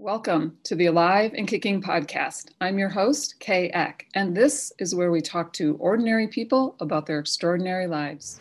Welcome to the Alive and Kicking podcast. I'm your host, Kay Eck, and this is where we talk to ordinary people about their extraordinary lives.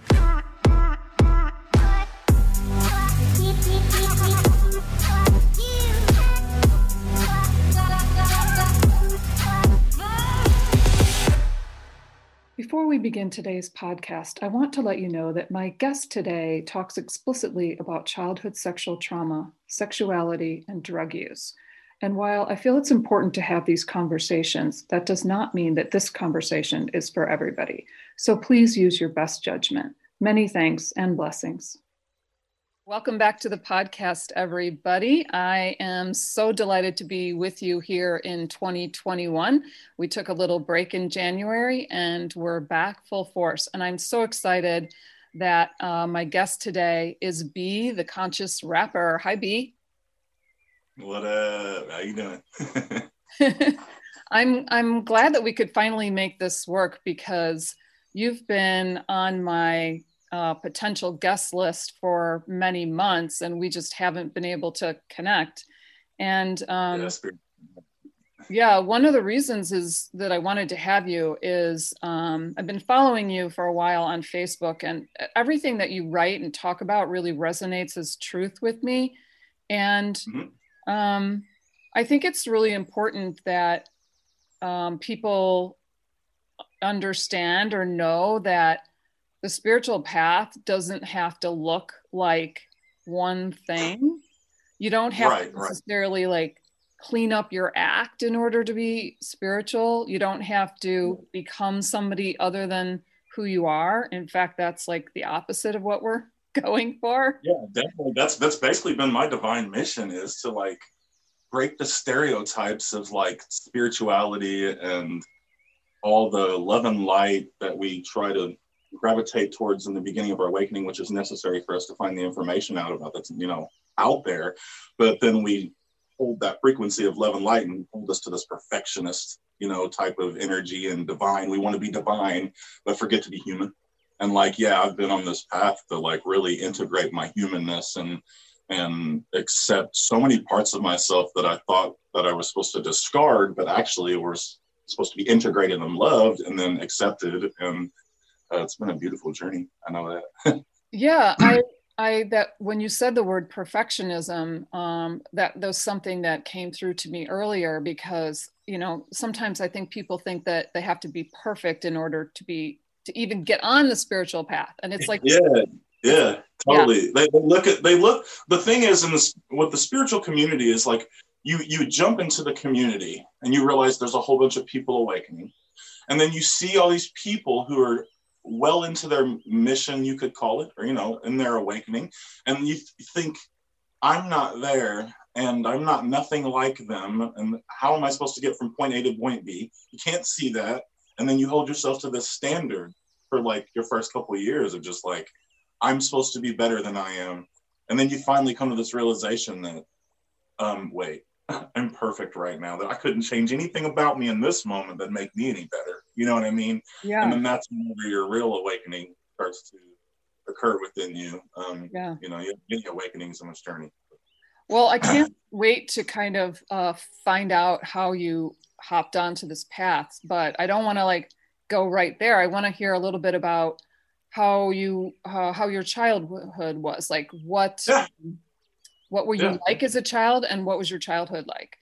Before we begin today's podcast, I want to let you know that my guest today talks explicitly about childhood sexual trauma, sexuality, and drug use. And while I feel it's important to have these conversations, that does not mean that this conversation is for everybody. So please use your best judgment. Many thanks and blessings. Welcome back to the podcast, everybody. I am so delighted to be with you here in 2021. We took a little break in January and we're back full force. And I'm so excited that uh, my guest today is B, the conscious rapper. Hi, B. What up? How you doing? I'm I'm glad that we could finally make this work because you've been on my uh, potential guest list for many months, and we just haven't been able to connect. And um, yes, yeah, one of the reasons is that I wanted to have you is um, I've been following you for a while on Facebook, and everything that you write and talk about really resonates as truth with me. And mm-hmm. um, I think it's really important that um, people understand or know that the spiritual path doesn't have to look like one thing. You don't have right, to necessarily right. like clean up your act in order to be spiritual. You don't have to become somebody other than who you are. In fact, that's like the opposite of what we're going for. Yeah, definitely. That's that's basically been my divine mission is to like break the stereotypes of like spirituality and all the love and light that we try to gravitate towards in the beginning of our awakening, which is necessary for us to find the information out about that's you know out there. But then we hold that frequency of love and light and hold us to this perfectionist, you know, type of energy and divine. We want to be divine, but forget to be human. And like, yeah, I've been on this path to like really integrate my humanness and and accept so many parts of myself that I thought that I was supposed to discard, but actually were supposed to be integrated and loved and then accepted and uh, it's been a beautiful journey. I know that. yeah, I I that when you said the word perfectionism, um, that, that was something that came through to me earlier because you know sometimes I think people think that they have to be perfect in order to be to even get on the spiritual path, and it's like yeah, yeah, totally. Yeah. They, they look at they look. The thing is, in this, what the spiritual community is like, you you jump into the community and you realize there's a whole bunch of people awakening, and then you see all these people who are well into their mission, you could call it, or you know, in their awakening, and you th- think, I'm not there, and I'm not nothing like them, and how am I supposed to get from point A to point B? You can't see that, and then you hold yourself to this standard for like your first couple of years of just like, I'm supposed to be better than I am, and then you finally come to this realization that, um, wait, I'm perfect right now. That I couldn't change anything about me in this moment that make me any better. You know what I mean? Yeah. And then that's where your real awakening starts to occur within you. Um, yeah. You know, many awakenings in this journey. Well, I can't wait to kind of uh, find out how you hopped onto this path, but I don't want to like go right there. I want to hear a little bit about how you uh, how your childhood was like. What yeah. What were you yeah. like as a child, and what was your childhood like?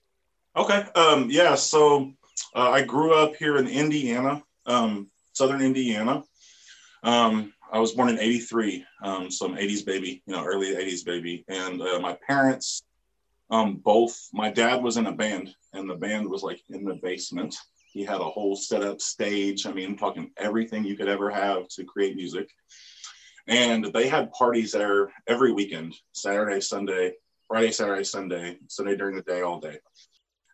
Okay. Um, yeah. So uh, I grew up here in Indiana, um, southern Indiana. Um, I was born in 83, um, so I'm 80s baby, you know, early 80s baby. And uh, my parents, um, both, my dad was in a band, and the band was like in the basement. He had a whole set up stage. I mean, I'm talking everything you could ever have to create music. And they had parties there every weekend Saturday, Sunday, Friday, Saturday, Sunday, Sunday during the day, all day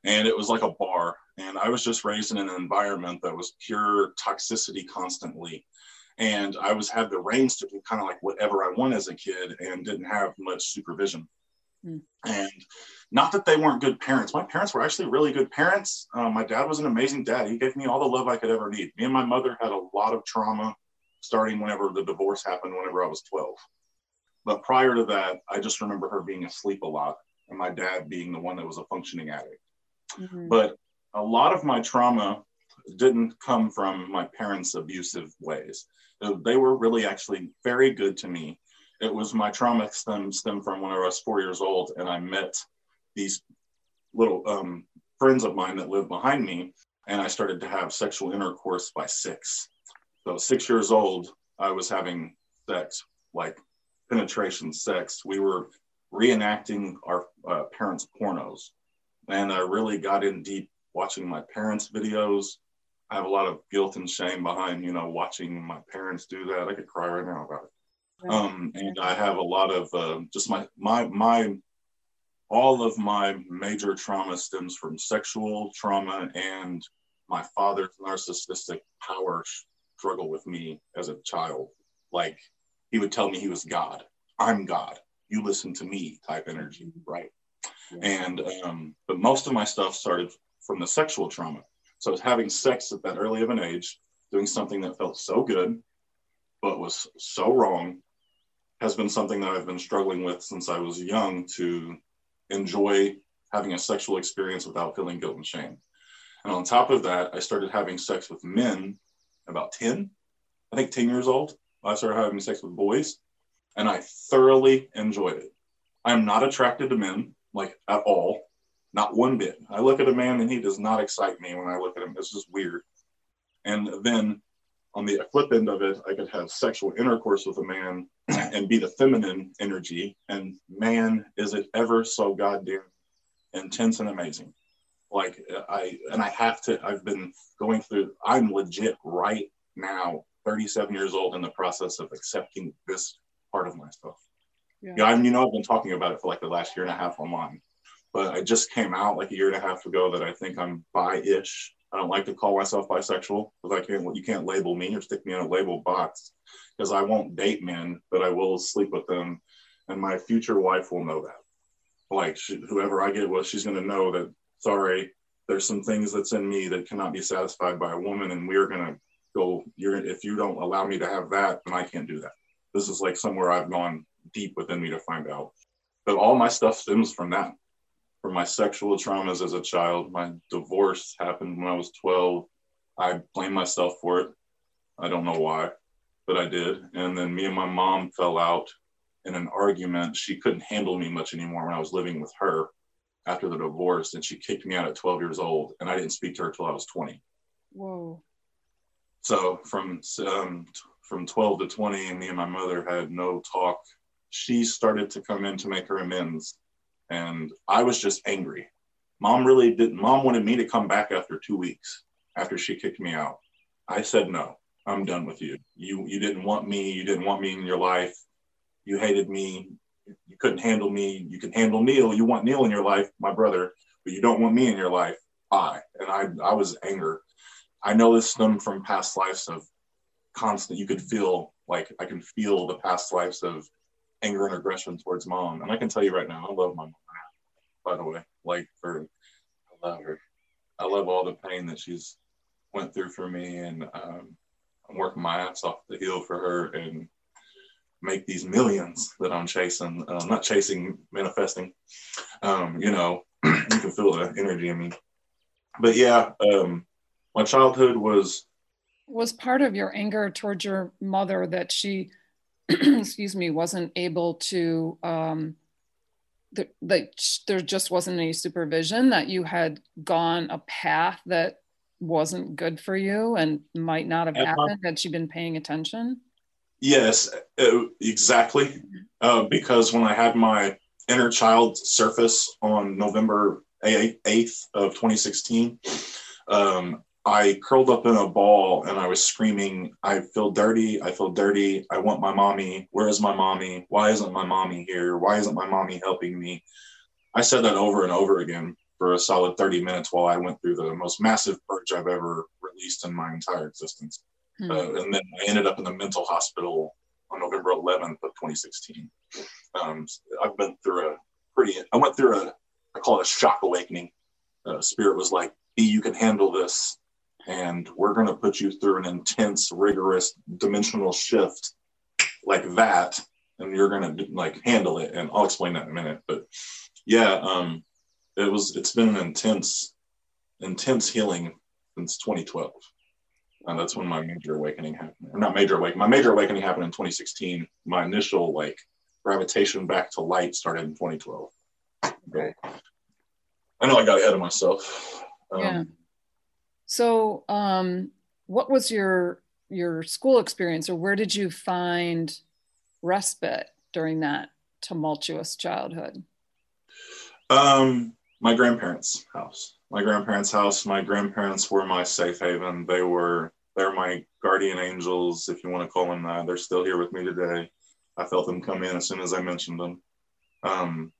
and it was like a bar. And I was just raised in an environment that was pure toxicity constantly. And I was had the reins to do kind of like whatever I want as a kid and didn't have much supervision. Mm. And not that they weren't good parents. My parents were actually really good parents. Um, my dad was an amazing dad. He gave me all the love I could ever need. Me and my mother had a lot of trauma starting whenever the divorce happened, whenever I was 12. But prior to that, I just remember her being asleep a lot and my dad being the one that was a functioning addict. Mm-hmm. But a lot of my trauma didn't come from my parents' abusive ways. They were really actually very good to me. It was my trauma stem stem from when I was four years old, and I met these little um, friends of mine that lived behind me, and I started to have sexual intercourse by six. So six years old, I was having sex, like penetration sex. We were reenacting our uh, parents' pornos, and I really got in deep watching my parents' videos. I have a lot of guilt and shame behind, you know, watching my parents do that. I could cry right now about it. Um, and I have a lot of uh, just my my my all of my major trauma stems from sexual trauma and my father's narcissistic power struggle with me as a child. Like he would tell me he was God. I'm God. You listen to me type energy, right? Yeah. And um, but most of my stuff started from the sexual trauma. So I was having sex at that early of an age, doing something that felt so good, but was so wrong, has been something that I've been struggling with since I was young to enjoy having a sexual experience without feeling guilt and shame. And on top of that, I started having sex with men about 10, I think 10 years old. I started having sex with boys and I thoroughly enjoyed it. I'm not attracted to men like at all, not one bit. I look at a man and he does not excite me when I look at him. It's just weird. And then on the flip end of it, I could have sexual intercourse with a man and be the feminine energy. And man, is it ever so goddamn intense and amazing. Like uh, I, and I have to, I've been going through, I'm legit right now, 37 years old in the process of accepting this part of myself. Yeah. yeah, I mean, you know, I've been talking about it for like the last year and a half online, but I just came out like a year and a half ago that I think I'm bi-ish. I don't like to call myself bisexual because I can't. You can't label me or stick me in a label box because I won't date men, but I will sleep with them, and my future wife will know that. Like she, whoever I get with, she's going to know that. Sorry, there's some things that's in me that cannot be satisfied by a woman, and we're to go. You're if you don't allow me to have that, then I can't do that this is like somewhere I've gone deep within me to find out. But all my stuff stems from that, from my sexual traumas as a child. My divorce happened when I was 12. I blame myself for it. I don't know why, but I did. And then me and my mom fell out in an argument. She couldn't handle me much anymore when I was living with her after the divorce, and she kicked me out at 12 years old. And I didn't speak to her till I was 20. Whoa. So from um, from 12 to 20, me and my mother had no talk. She started to come in to make her amends, and I was just angry. Mom really didn't. Mom wanted me to come back after two weeks after she kicked me out. I said no. I'm done with you. You you didn't want me. You didn't want me in your life. You hated me. You couldn't handle me. You can handle Neil. You want Neil in your life, my brother, but you don't want me in your life. I and I I was anger. I know this stemmed from past lives of constant. You could feel like I can feel the past lives of anger and aggression towards mom. And I can tell you right now, I love my mom. By the way, like for I love her. I love all the pain that she's went through for me, and um, I'm working my ass off to heal for her and make these millions that I'm chasing. Uh, not chasing, manifesting. Um, you know, you can feel the energy in me. But yeah, um, my childhood was was part of your anger towards your mother that she excuse me wasn't able to um there just wasn't any supervision that you had gone a path that wasn't good for you and might not have happened had she been paying attention yes uh, exactly uh, because when i had my inner child surface on november 8th of 2016 um, I curled up in a ball and I was screaming, I feel dirty. I feel dirty. I want my mommy. Where is my mommy? Why isn't my mommy here? Why isn't my mommy helping me? I said that over and over again for a solid 30 minutes while I went through the most massive purge I've ever released in my entire existence. Uh, and then I ended up in the mental hospital on November 11th of 2016. Um, I've been through a pretty, I went through a, I call it a shock awakening. Uh, spirit was like, you can handle this and we're going to put you through an intense, rigorous dimensional shift like that, and you're going to like handle it. And I'll explain that in a minute. But yeah, um, it was. It's been an intense, intense healing since 2012. And that's when my major awakening happened. Or not major awakening. My major awakening happened in 2016. My initial like gravitation back to light started in 2012. Okay. I know I got ahead of myself. Um, yeah. So, um, what was your your school experience, or where did you find respite during that tumultuous childhood? Um, my grandparents' house. My grandparents' house. My grandparents were my safe haven. They were they're my guardian angels, if you want to call them that. They're still here with me today. I felt them come in as soon as I mentioned them. Um,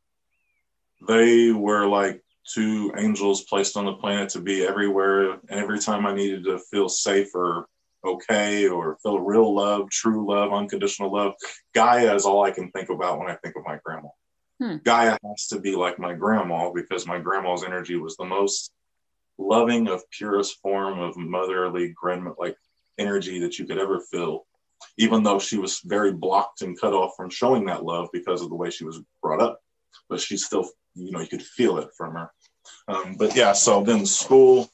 they were like two angels placed on the planet to be everywhere. And every time I needed to feel safe or okay or feel real love, true love, unconditional love, Gaia is all I can think about when I think of my grandma. Hmm. Gaia has to be like my grandma because my grandma's energy was the most loving of purest form of motherly grandma like energy that you could ever feel even though she was very blocked and cut off from showing that love because of the way she was brought up. But she still, you know, you could feel it from her. Um, but yeah, so then school,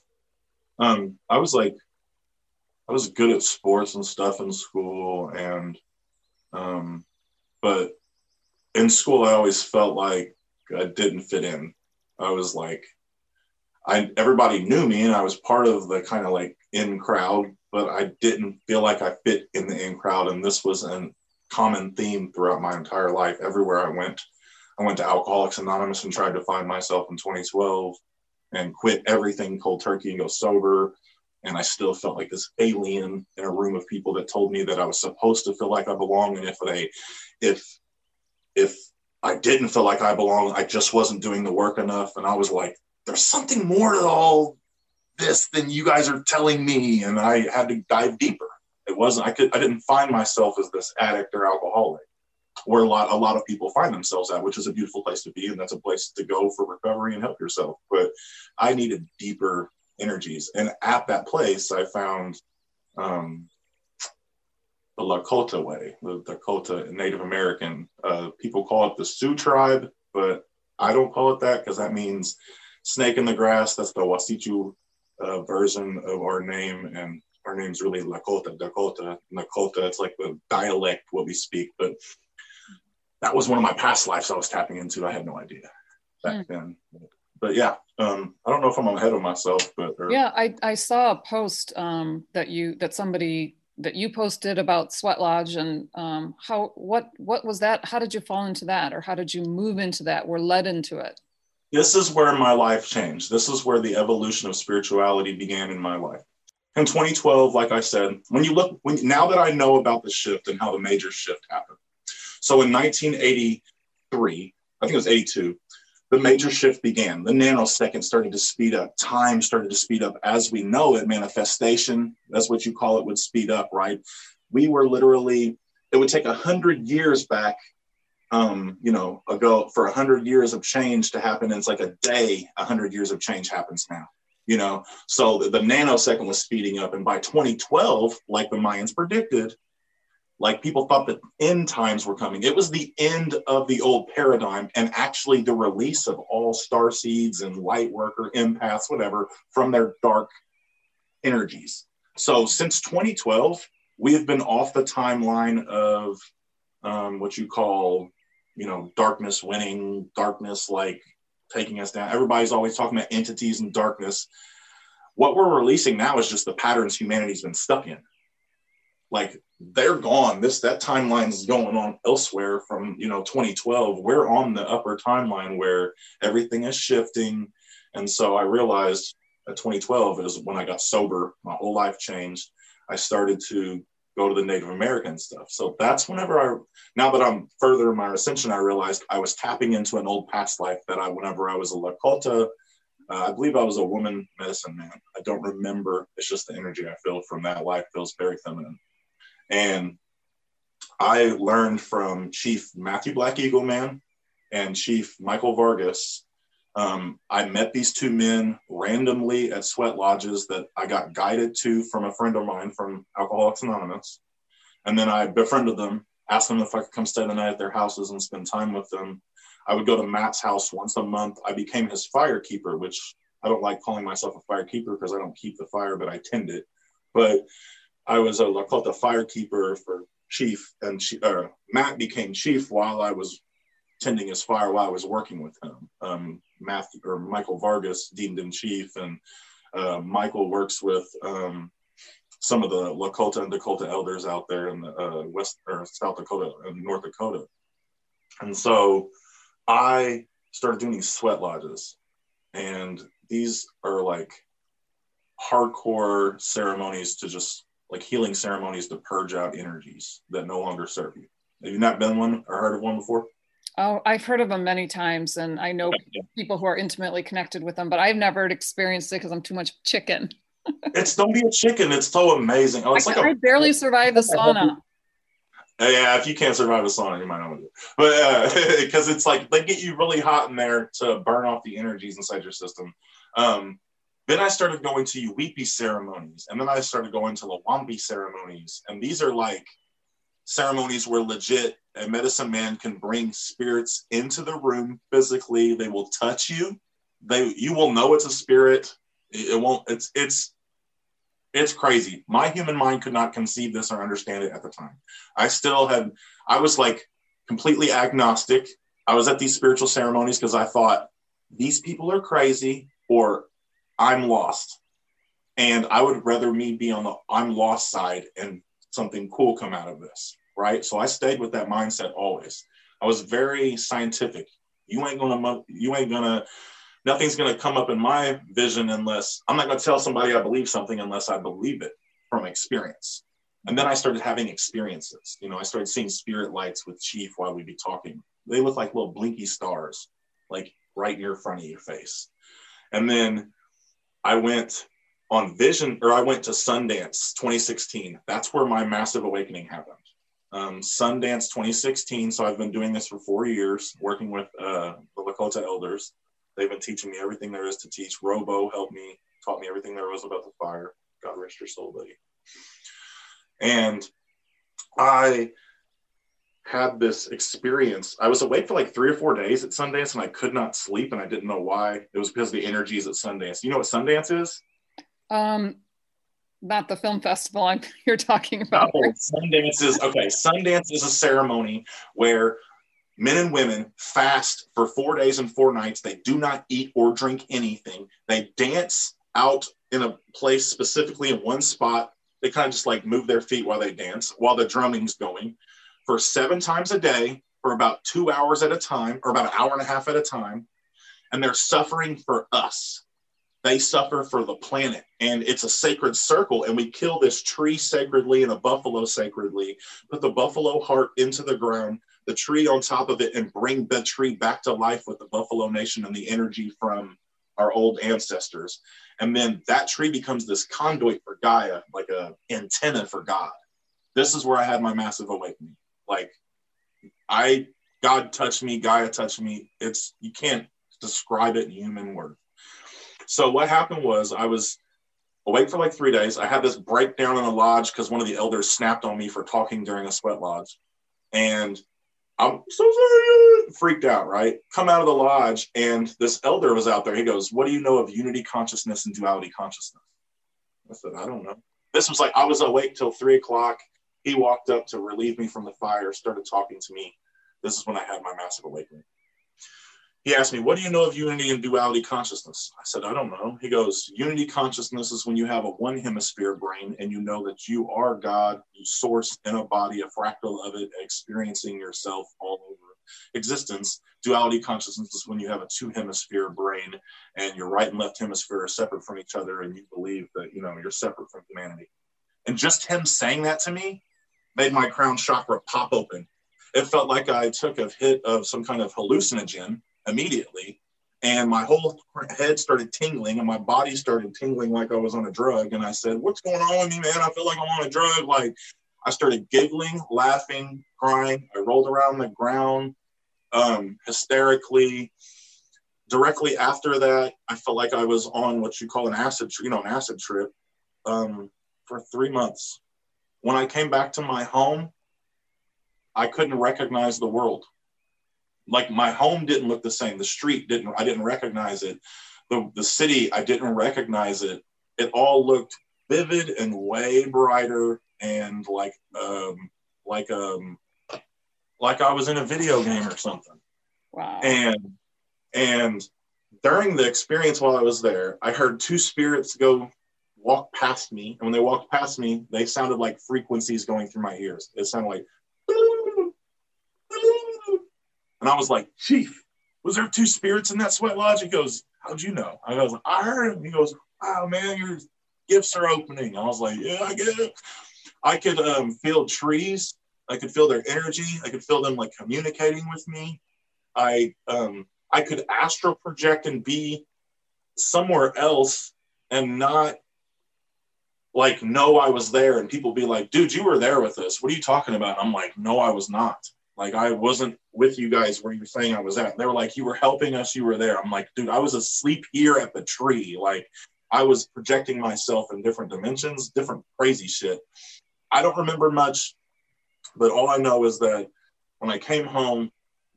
um, I was like, I was good at sports and stuff in school, and um, but in school, I always felt like I didn't fit in. I was like, I everybody knew me, and I was part of the kind of like in crowd, but I didn't feel like I fit in the in crowd. And this was a common theme throughout my entire life. Everywhere I went, I went to Alcoholics Anonymous and tried to find myself in 2012 and quit everything cold turkey and go sober. And I still felt like this alien in a room of people that told me that I was supposed to feel like I belong. And if they, if, if I didn't feel like I belong, I just wasn't doing the work enough. And I was like, there's something more to all this than you guys are telling me. And i had to dive deeper. It wasn't i could i didn't find myself as this addict or alcoholic where a lot a lot of people find themselves at which is a beautiful place to be. And that's a place to go for recovery and help yourself. But i needed deeper energies. And at that place i found um, lakota way the dakota native american uh, people call it the sioux tribe but i don't call it that because that means snake in the grass that's the wasichu uh, version of our name, and our name's really Lakota, Dakota, Nakota. It's like the dialect what we speak, but that was one of my past lives I was tapping into. I had no idea back mm. then. But yeah, um, I don't know if I'm ahead of myself, but or, yeah, I, I saw a post um, that you that somebody that you posted about Sweat Lodge and um, how what what was that? How did you fall into that, or how did you move into that? We're led into it this is where my life changed. This is where the evolution of spirituality began in my life. In 2012, like I said, when you look, when now that I know about the shift and how the major shift happened. So in 1983, I think it was 82, the major shift began. The nanosecond started to speed up. Time started to speed up as we know it. Manifestation, that's what you call it, would speed up, right? We were literally, it would take a hundred years back um, you know, ago for a hundred years of change to happen. And it's like a day, a hundred years of change happens now, you know? So the, the nanosecond was speeding up. And by 2012, like the Mayans predicted, like people thought that end times were coming. It was the end of the old paradigm and actually the release of all star seeds and light worker empaths, whatever, from their dark energies. So since 2012, we have been off the timeline of um, what you call you know, darkness winning, darkness like taking us down. Everybody's always talking about entities and darkness. What we're releasing now is just the patterns humanity's been stuck in. Like they're gone. This that timeline is going on elsewhere from you know 2012. We're on the upper timeline where everything is shifting. And so I realized that 2012 is when I got sober. My whole life changed. I started to go to the Native American stuff. So that's whenever I, now that I'm further in my ascension, I realized I was tapping into an old past life that I, whenever I was a Lakota, uh, I believe I was a woman medicine man. I don't remember. It's just the energy I feel from that life feels very feminine. And I learned from Chief Matthew Black Eagle Man and Chief Michael Vargas um, I met these two men randomly at sweat lodges that I got guided to from a friend of mine from Alcoholics Anonymous. And then I befriended them, asked them if I could come stay the night at their houses and spend time with them. I would go to Matt's house once a month. I became his fire keeper, which I don't like calling myself a fire keeper because I don't keep the fire, but I tend it. But I was a called the fire keeper for chief, and she, Matt became chief while I was tending his fire while I was working with him. Um, Matthew or Michael Vargas deemed him chief, and uh, Michael works with um, some of the Lakota and Dakota elders out there in the uh, West or South Dakota and North Dakota. And so I started doing these sweat lodges, and these are like hardcore ceremonies to just like healing ceremonies to purge out energies that no longer serve you. Have you not been one or heard of one before? Oh, I've heard of them many times, and I know people who are intimately connected with them, but I've never experienced it because I'm too much chicken. it's don't be a chicken. It's so amazing. Oh, it's I, like I barely survive the sauna. Yeah, if you can't survive a sauna, you might not want to do it. But because uh, it's like they get you really hot in there to burn off the energies inside your system. Um, then I started going to Yuwipi ceremonies, and then I started going to Lowanpi ceremonies, and these are like ceremonies where legit a medicine man can bring spirits into the room physically. They will touch you. They you will know it's a spirit. It won't. It's it's it's crazy. My human mind could not conceive this or understand it at the time. I still had. I was like completely agnostic. I was at these spiritual ceremonies because I thought these people are crazy or I'm lost. And I would rather me be on the I'm lost side and something cool come out of this right? So I stayed with that mindset always. I was very scientific. You ain't gonna, you ain't gonna, nothing's gonna come up in my vision unless I'm not gonna tell somebody I believe something unless I believe it from experience. And then I started having experiences. You know, I started seeing spirit lights with Chief while we'd be talking. They look like little blinky stars, like right near front of your face. And then I went on Vision, or I went to Sundance 2016. That's where my massive awakening happened um, Sundance 2016. So I've been doing this for four years, working with uh, the Lakota elders. They've been teaching me everything there is to teach. Robo helped me, taught me everything there was about the fire. God rest your soul, buddy. And I had this experience. I was awake for like three or four days at Sundance and I could not sleep and I didn't know why. It was because of the energies at Sundance. You know what Sundance is? Um, not the film festival I'm, you're talking about. No, Sundance is okay. Sundance is a ceremony where men and women fast for four days and four nights. They do not eat or drink anything. They dance out in a place specifically in one spot. They kind of just like move their feet while they dance while the drumming's going for seven times a day for about two hours at a time or about an hour and a half at a time. And they're suffering for us. They suffer for the planet. And it's a sacred circle and we kill this tree sacredly and a buffalo sacredly put the buffalo heart into the ground the tree on top of it and bring the tree back to life with the buffalo nation and the energy from our old ancestors. And then that tree becomes this conduit for gaia like a antenna for god. This is where i had my massive awakening like i god touched me gaia touched me it's you can't describe it in human words so what happened was I was awake for like three days. I had this breakdown in a lodge because one of the elders snapped on me for talking during a sweat lodge. And I'm so sorry, freaked out, right? Come out of the lodge, and this elder was out there. He goes, What do you know of unity consciousness and duality consciousness? I said, I don't know. This was like I was awake till three o'clock. He walked up to relieve me from the fire, started talking to me. This is when I had my massive awakening he asked me, What do you know of unity and duality consciousness? I said, I don't know. He goes, Unity consciousness is when you have a one hemisphere brain and you know that you are God, you source in a body, a fractal of it, experiencing yourself all over existence. Duality consciousness is when you have a two hemisphere brain and your right and left hemisphere are separate from each other and you believe that, you know, you're separate from humanity. And just him saying that to me made my crown chakra pop open. It felt like I took a hit of some kind of hallucinogen immediately. And my whole head started tingling and my body started tingling like I was on a drug. And I said, What's going on with me, man? I feel like I'm on a drug. Like I started giggling, laughing, crying. I rolled around the ground um, hysterically. Directly after that, I felt like I was on what you call an acid, you know, an acid trip um, for three months. When I came back to my home, I couldn't recognize the world like my home didn't look the same. The street didn't. I didn't recognize it. The the city I didn't recognize it. It all looked vivid and way brighter and like um like um like I was in a video game or something. Wow. And and during the experience while I was there, I heard two spirits go walk past me. And when they walked past me, they sounded like frequencies going through my ears. It sounded like and I was like, Chief, was there two spirits in that sweat lodge? He goes, How'd you know? I goes, I heard him. He goes, Wow, man, your gifts are opening. I was like, Yeah, I get it. I could um, feel trees. I could feel their energy. I could feel them like communicating with me. I um, I could astral project and be somewhere else and not like know I was there and people be like, dude, you were there with us. What are you talking about? I'm like, no, I was not. Like I wasn't with you guys where you're saying I was at. They were like, you were helping us, you were there. I'm like, dude, I was asleep here at the tree. Like I was projecting myself in different dimensions, different crazy shit. I don't remember much, but all I know is that when I came home,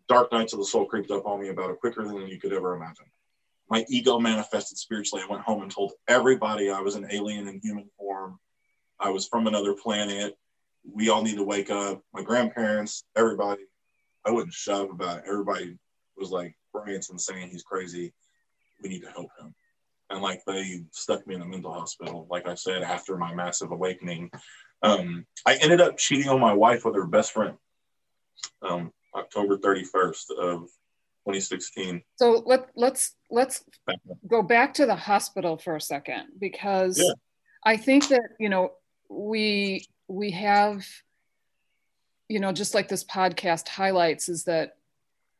dark nights of the soul creeped up on me about it quicker than you could ever imagine. My ego manifested spiritually. I went home and told everybody I was an alien in human form. I was from another planet we all need to wake up. My grandparents, everybody, I wouldn't shove about it. Everybody was like, Brian's insane. He's crazy. We need to help him. And like they stuck me in a mental hospital, like I said, after my massive awakening. Um, I ended up cheating on my wife with her best friend um, October 31st of 2016. So let, let's let's go back to the hospital for a second because yeah. I think that you know we we have you know just like this podcast highlights is that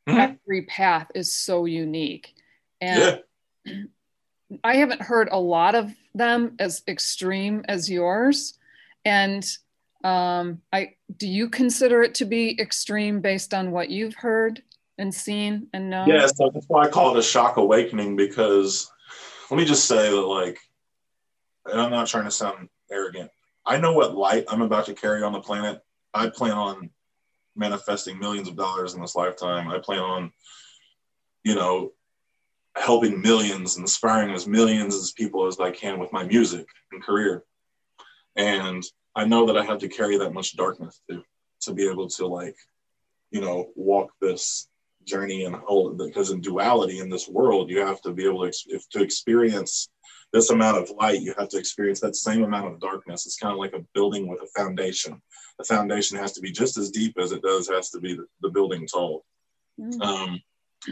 mm-hmm. every path is so unique and yeah. i haven't heard a lot of them as extreme as yours and um, i do you consider it to be extreme based on what you've heard and seen and known yeah so that's why i call it a shock awakening because let me just say that like and i'm not trying to sound arrogant I know what light I'm about to carry on the planet. I plan on manifesting millions of dollars in this lifetime. I plan on, you know, helping millions, inspiring as millions as people as I can with my music and career. And I know that I have to carry that much darkness to to be able to like, you know, walk this journey and hold because in duality in this world, you have to be able to if, to experience this amount of light, you have to experience that same amount of darkness. It's kind of like a building with a foundation. The foundation has to be just as deep as it does has to be the, the building tall. Mm-hmm. Um,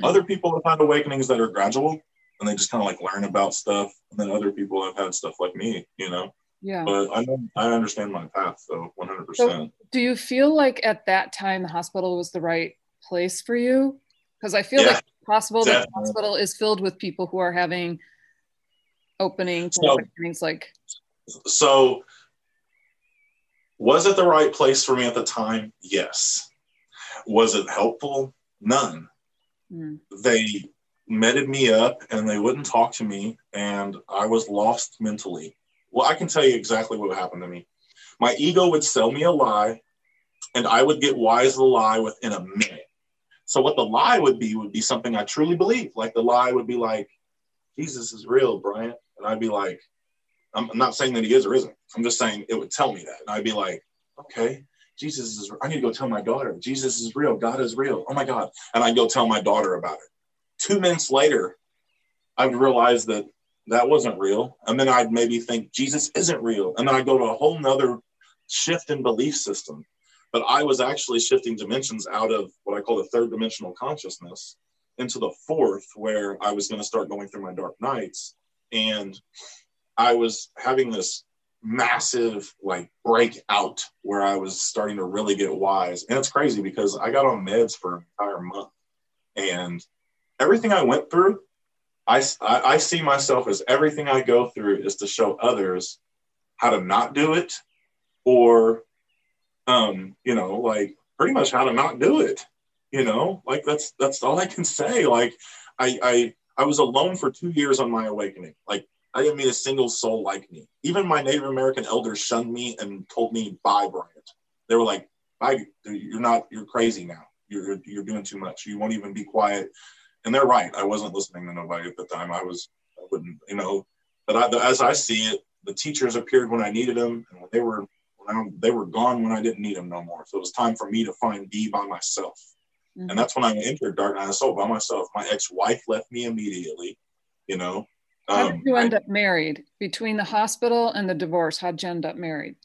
other people have had awakenings that are gradual and they just kind of like learn about stuff. And then other people have had stuff like me, you know? Yeah. But I know I understand my path, so 100%. So do you feel like at that time the hospital was the right place for you? Because I feel yeah, like it's possible definitely. that the hospital is filled with people who are having opening so, things like so was it the right place for me at the time? Yes. Was it helpful? None. Mm. they meted me up and they wouldn't talk to me and i was lost mentally. Well i can tell you exactly what happened to me. My ego would sell me a lie and i would get wise to the lie within a minute so what the lie would be would be something i truly believe like the lie would be like jesus is real bryant and I'd be like, I'm not saying that he is or isn't. I'm just saying it would tell me that. And I'd be like, okay, Jesus is, I need to go tell my daughter, Jesus is real. God is real. Oh my God. And I'd go tell my daughter about it. Two minutes later, I'd realize that that wasn't real. And then I'd maybe think Jesus isn't real. And then I'd go to a whole nother shift in belief system. But I was actually shifting dimensions out of what I call the third dimensional consciousness into the fourth, where I was going to start going through my dark nights and I was having this massive like breakout where I was starting to really get wise. And it's crazy because I got on meds for an entire month and everything I went through, I, I, I see myself as everything I go through is to show others how to not do it or, um, you know, like pretty much how to not do it, you know, like that's, that's all I can say. Like I, I, I was alone for two years on my awakening. Like I didn't meet a single soul like me. Even my Native American elders shunned me and told me, bye, Bryant. They were like, bye, you're not, you're crazy now. you're you're doing too much. You won't even be quiet." And they're right. I wasn't listening to nobody at the time. I was I wouldn't, you know. But I, as I see it, the teachers appeared when I needed them, and when they were they were gone when I didn't need them no more. So it was time for me to find B by myself. Mm-hmm. And that's when I entered Dark Night of Soul by myself. My ex-wife left me immediately, you know. How did um, you end I, up married? Between the hospital and the divorce, how'd you end up married?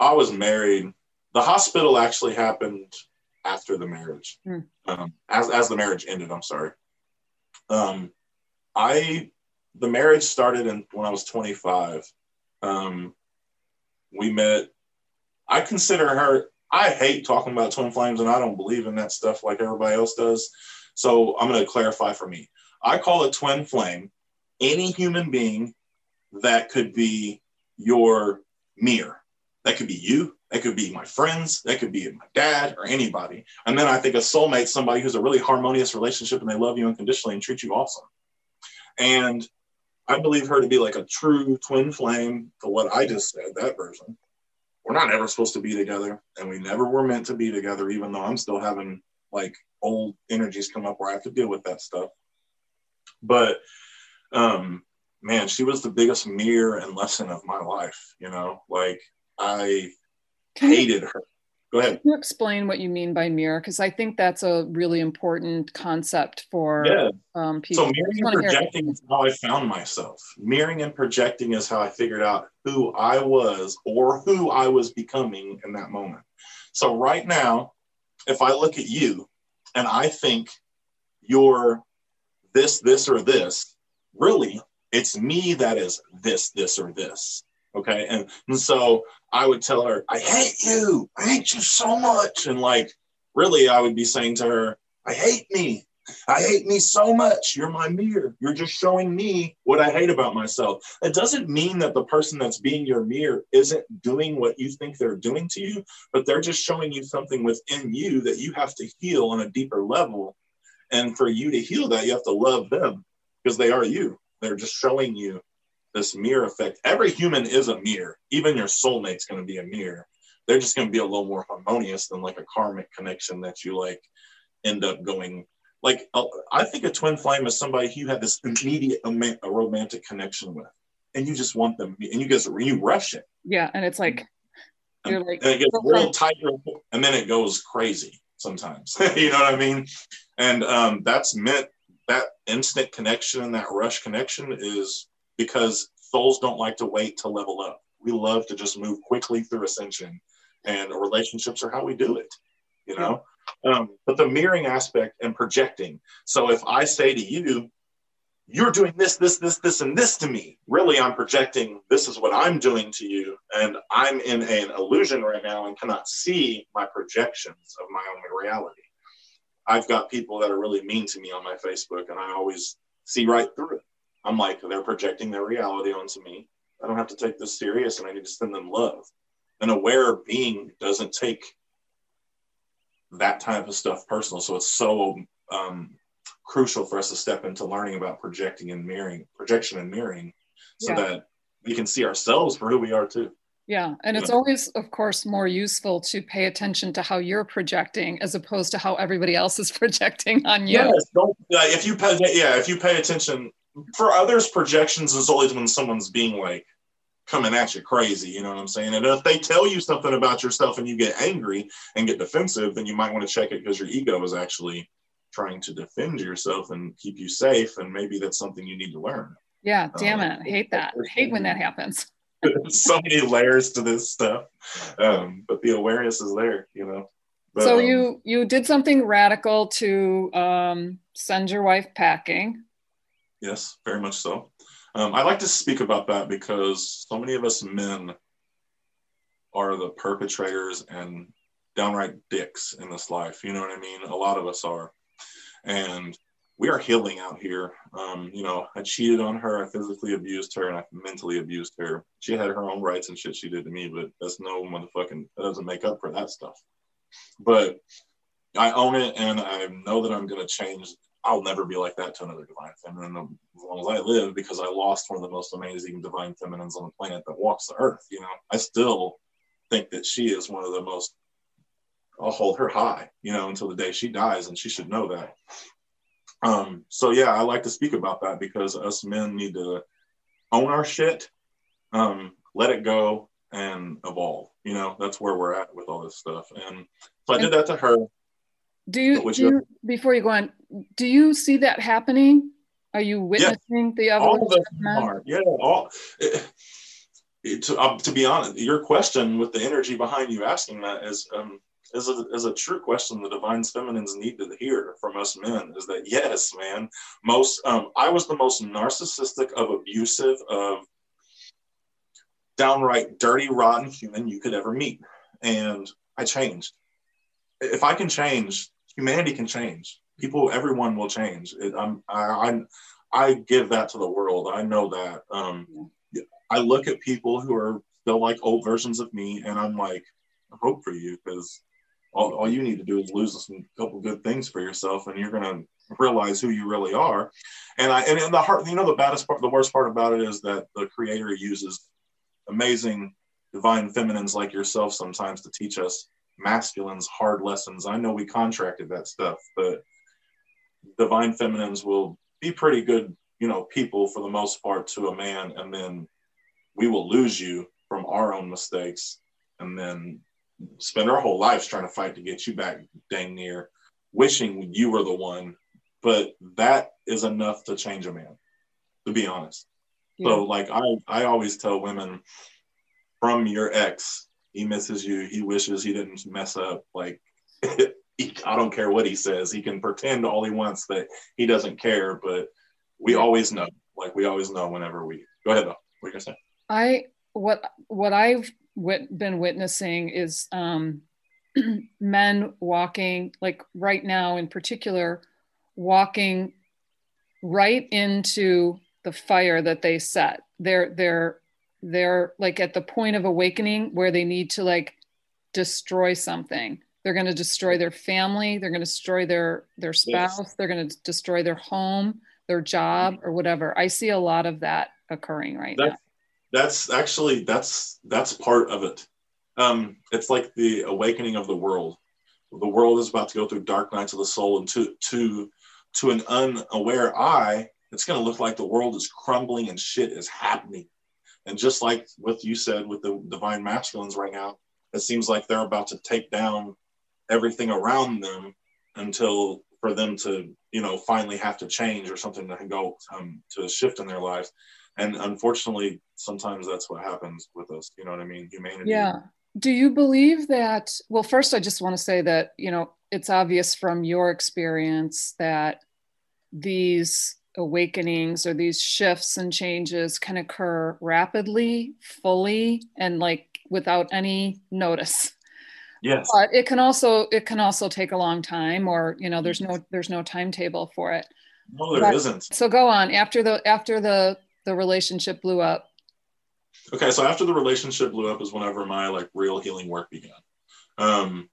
I was married. The hospital actually happened after the marriage. Hmm. Um, as as the marriage ended, I'm sorry. Um, I the marriage started in when I was 25. Um, we met. I consider her. I hate talking about twin flames, and I don't believe in that stuff like everybody else does. So I'm going to clarify for me. I call a twin flame any human being that could be your mirror. That could be you. That could be my friends. That could be my dad or anybody. And then I think a soulmate, somebody who's a really harmonious relationship and they love you unconditionally and treat you awesome. And I believe her to be like a true twin flame to what I just said, that version. We're not ever supposed to be together, and we never were meant to be together, even though I'm still having like old energies come up where I have to deal with that stuff. But um man, she was the biggest mirror and lesson of my life, you know, like I hated her. Go ahead. Can you explain what you mean by mirror? Because I think that's a really important concept for yeah. um, people. So mirroring and projecting is how I found myself. Mirroring and projecting is how I figured out who I was or who I was becoming in that moment. So right now, if I look at you and I think you're this, this, or this, really, it's me that is this, this, or this. Okay. And, and so I would tell her, I hate you. I hate you so much. And like, really, I would be saying to her, I hate me. I hate me so much. You're my mirror. You're just showing me what I hate about myself. It doesn't mean that the person that's being your mirror isn't doing what you think they're doing to you, but they're just showing you something within you that you have to heal on a deeper level. And for you to heal that, you have to love them because they are you. They're just showing you this mirror effect. Every human is a mirror. Even your soulmate's going to be a mirror. They're just going to be a little more harmonious than like a karmic connection that you like end up going. Like I think a twin flame is somebody you have this immediate a romantic connection with, and you just want them, and you just you rush it. Yeah, and it's like you're like and it gets real tight, and then it goes crazy sometimes. you know what I mean? And um, that's meant that instant connection and that rush connection is because souls don't like to wait to level up. We love to just move quickly through ascension, and relationships are how we do it, you know. Um, but the mirroring aspect and projecting. So if I say to you, you're doing this, this, this, this, and this to me. Really, I'm projecting this is what I'm doing to you. And I'm in an illusion right now and cannot see my projections of my own reality. I've got people that are really mean to me on my Facebook, and I always see right through it. I'm like, they're projecting their reality onto me. I don't have to take this serious and I need to send them love. An aware being doesn't take that type of stuff personal. So it's so um, crucial for us to step into learning about projecting and mirroring, projection and mirroring, so yeah. that we can see ourselves for who we are too. Yeah. And it's always, of course, more useful to pay attention to how you're projecting as opposed to how everybody else is projecting on you. Yes, uh, if you pay, yeah, if you pay attention for others, projections is always when someone's being like coming at you crazy. You know what I'm saying? And if they tell you something about yourself and you get angry and get defensive, then you might want to check it because your ego is actually trying to defend yourself and keep you safe. And maybe that's something you need to learn. Yeah, damn um, it. I hate that. I hate when that happens. so many layers to this stuff. Um, but the awareness is there, you know. But, so you um, you did something radical to um, send your wife packing Yes, very much so. Um, I like to speak about that because so many of us men are the perpetrators and downright dicks in this life. You know what I mean? A lot of us are. And we are healing out here. Um, you know, I cheated on her, I physically abused her, and I mentally abused her. She had her own rights and shit she did to me, but that's no motherfucking, that doesn't make up for that stuff. But I own it and I know that I'm going to change I'll never be like that to another divine feminine as long as I live because I lost one of the most amazing divine feminines on the planet that walks the earth. You know, I still think that she is one of the most I'll hold her high, you know, until the day she dies, and she should know that. Um, so yeah, I like to speak about that because us men need to own our shit, um, let it go, and evolve. You know, that's where we're at with all this stuff. And so I did that to her. Do you, do you before you go on, do you see that happening? Are you witnessing the evolution of men? Yeah, all, it, it, to, um, to be honest, your question with the energy behind you asking that is um, is a, is a true question the divine feminines need to hear from us men is that yes man most um, i was the most narcissistic of abusive of downright dirty rotten human you could ever meet and i changed if i can change humanity can change. People everyone will change. It, I'm, I, I i give that to the world. I know that um, i look at people who are still like old versions of me and i'm like I hope for you because all, all you need to do is lose some couple good things for yourself and you're going to realize who you really are. And i and in the heart you know the baddest part the worst part about it is that the creator uses amazing divine feminines like yourself sometimes to teach us masculines hard lessons i know we contracted that stuff but divine feminines will be pretty good you know people for the most part to a man and then we will lose you from our own mistakes and then spend our whole lives trying to fight to get you back dang near, wishing you were the one. But that is enough to change a man, to be honest. Yeah. So like I, I always tell women from your ex, he misses you, he wishes he didn't mess up. Like he, I don't care what he says. He can pretend all he wants that he doesn't care, but we always know. Like we always know whenever we go ahead though. What are you gonna say? I what what I've wit- been witnessing is um, men walking, like right now in particular, walking right into the fire that they set. They're they're they're like at the point of awakening where they need to like destroy something. They're going to destroy their family. They're going to destroy their their spouse. Yes. They're going to destroy their home, their job, or whatever. I see a lot of that occurring right that's, now that's actually that's that's part of it um, it's like the awakening of the world the world is about to go through dark nights of the soul and to to to an unaware eye it's going to look like the world is crumbling and shit is happening and just like what you said with the divine masculines right now it seems like they're about to take down everything around them until for them to you know finally have to change or something to go um, to a shift in their lives. And unfortunately sometimes that's what happens with us. You know what i mean? Humanity. Yeah. Do you believe that well first i just want to say that you know it's obvious from your experience that these awakenings or these shifts and changes can occur rapidly fully and like without any notice. Yes. But it can also it can also take a long time or you know there's no there's no timetable for it. No there not so go on after the after the the relationship blew up? Okay, so after the relationship blew up is whenever my like real healing work began. Um,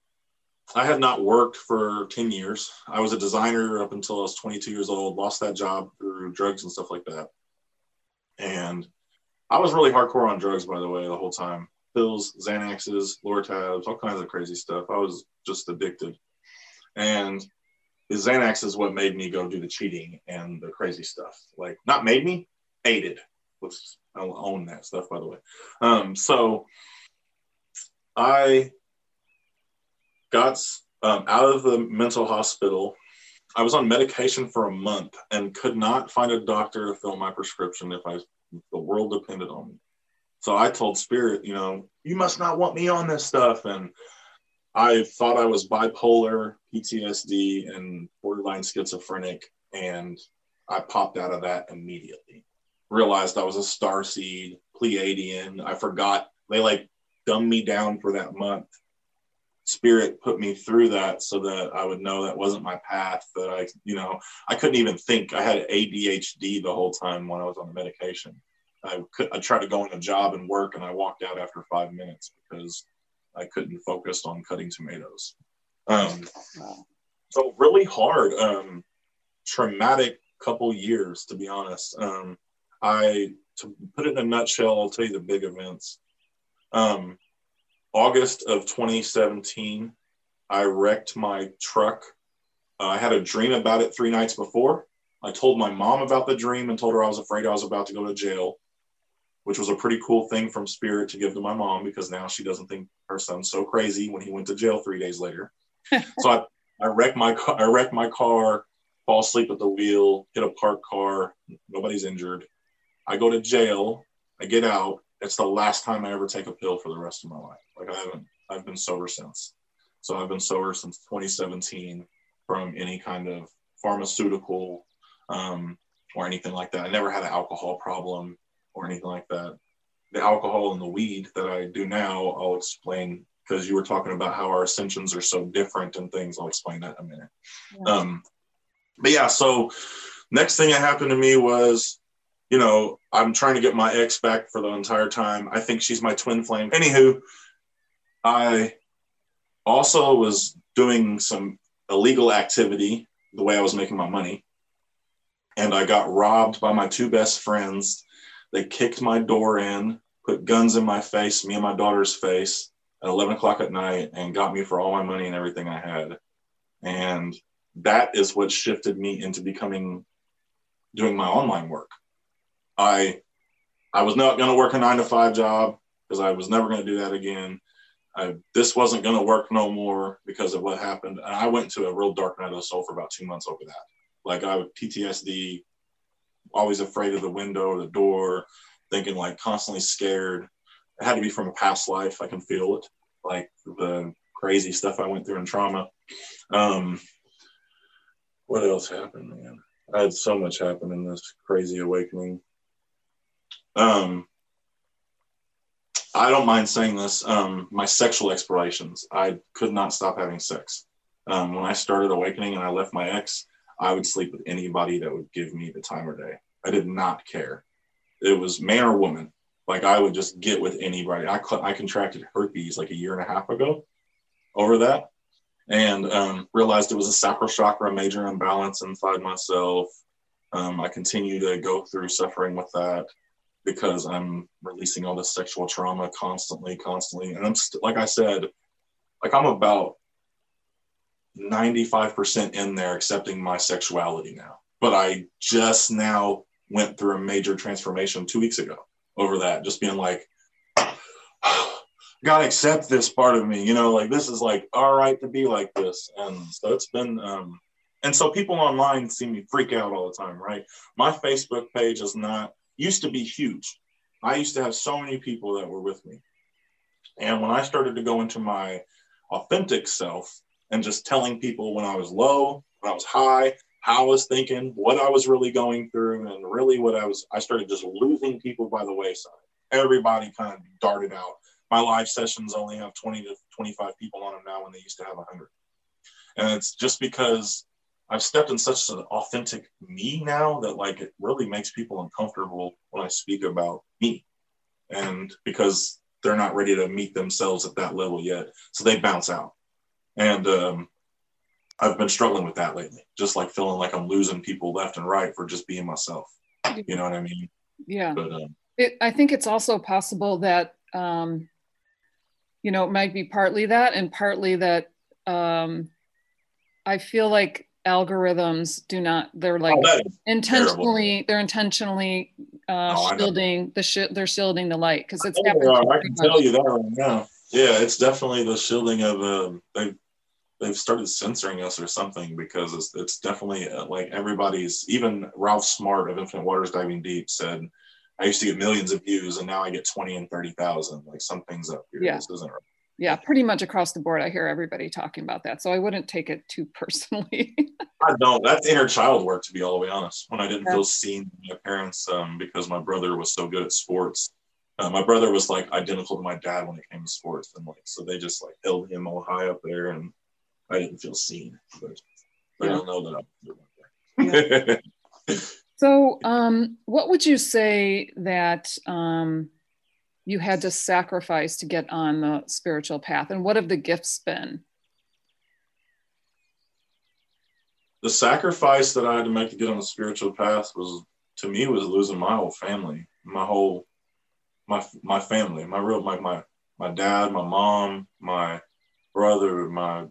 I had not worked for 10 years. I was a designer up until I was 22 years old, lost that job through drugs and stuff like that. And I was really hardcore on drugs, by the way, the whole time. Pills, Xanaxes, Lortabs, all kinds of crazy stuff. I was just addicted. And the Xanax is what made me go do the cheating and the crazy stuff. Like, not made me, aided. Let's I'll own that stuff, by the way. Um, so I got um, out of the mental hospital. I was on medication for a month and could not find a doctor to fill my prescription if I the world depended on me. So I told Spirit, you know, you must not want me on this stuff. And I thought I was bipolar, PTSD, and borderline schizophrenic. And I popped out of that immediately realized I was a star seed, Pleiadian. I forgot they like dumbed me down for that month. Spirit put me through that so that I would know that wasn't my path. That I, you know, I couldn't even think. I had ADHD the whole time when I was on the medication. I could, I tried to go in a job and work, and I walked out after five minutes because I couldn't focus on cutting tomatoes. Um, so really hard, um, traumatic couple years to be honest. Um, I, to put it in a nutshell, I'll tell you the big events. Um, August of 2017, I wrecked my truck. Uh, I had a dream about it three nights before. I told my mom about the dream and told her I was afraid I was about to go to jail, which was a pretty cool thing from Spirit to give to my mom because now she doesn't think her son's so crazy when he went to jail three days later. so I, I wrecked my car. I wrecked my car, fall asleep at the wheel, hit a parked car. Nobody's injured. I go to jail. I get out. It's the last time I ever take a pill for the rest of my life. Like I haven't. I've been sober since. So I've been sober since 2017 from any kind of pharmaceutical um, or anything like that. I never had an alcohol problem or anything like that. The alcohol and the weed that I do now, I'll explain because you were talking about how our ascensions are so different and things. I'll explain that in a minute. Yeah. Um, but yeah, so next thing that happened to me was, you know, I'm trying to get my ex back for the entire time. I think she's my twin flame. Anywho, I also was doing some illegal activity the way I was making my money. And I got robbed by my two best friends. They kicked my door in, put guns in my face, me and my daughter's face at 11 o'clock at night, and got me for all my money and everything I had. And that is what shifted me into becoming doing my online work. I I was not going to work a nine to five job because I was never going to do that again. I, this wasn't going to work no more because of what happened. And I went to a real dark night of the soul for about two months over that. Like I would PTSD, always afraid of the window the door, thinking like constantly scared. It had to be from a past life. I can feel it, like the crazy stuff I went through in trauma. Um, what else happened, man? I had so much happen in this crazy awakening. Um, I don't mind saying this. Um, my sexual explorations, I could not stop having sex. Um, when I started awakening and I left my ex, I would sleep with anybody that would give me the time of day. I did not care. It was man or woman. Like I would just get with anybody. I, I contracted herpes like a year and a half ago over that and um, realized it was a sacral chakra major imbalance inside myself. Um, I continue to go through suffering with that because I'm releasing all this sexual trauma constantly, constantly. And I'm st- like I said, like I'm about 95% in there accepting my sexuality now. But I just now went through a major transformation two weeks ago over that, just being like, gotta accept this part of me, you know, like this is like all right to be like this. And so it's been um and so people online see me freak out all the time, right? My Facebook page is not used to be huge. I used to have so many people that were with me. And when I started to go into my authentic self and just telling people when I was low, when I was high, how I was thinking, what I was really going through, and really what I was, I started just losing people by the wayside. Everybody kind of darted out. My live sessions only have 20 to 25 people on them now when they used to have 100. And it's just because I've stepped in such an authentic me now that like it really makes people uncomfortable when I speak about me. And because they're not ready to meet themselves at that level yet. So they bounce out. And um, I've been struggling with that lately, just like feeling like I'm losing people left and right for just being myself. You know what I mean? Yeah. But um, it, I think it's also possible that, um, you know, it might be partly that and partly that um, I feel like algorithms do not they're like oh, intentionally terrible. they're intentionally uh oh, shielding the sh- they're shielding the light because it's oh, I can tell you that right now. Yeah it's definitely the shielding of um they they've started censoring us or something because it's, it's definitely uh, like everybody's even Ralph Smart of Infinite Waters Diving Deep said I used to get millions of views and now I get 20 and 30,000 like something's up here. Yeah. this isn't right yeah, pretty much across the board. I hear everybody talking about that. So I wouldn't take it too personally. I don't. That's inner child work, to be all the way honest. When I didn't yeah. feel seen by my parents um, because my brother was so good at sports. Uh, my brother was like identical to my dad when it came to sports. And like, so they just like held him all high up there and I didn't feel seen. But, but yeah. I don't know that I'm doing yeah. So, um, what would you say that um, you had to sacrifice to get on the spiritual path and what have the gifts been the sacrifice that i had to make to get on the spiritual path was to me was losing my whole family my whole my my family my real my my, my dad my mom my brother my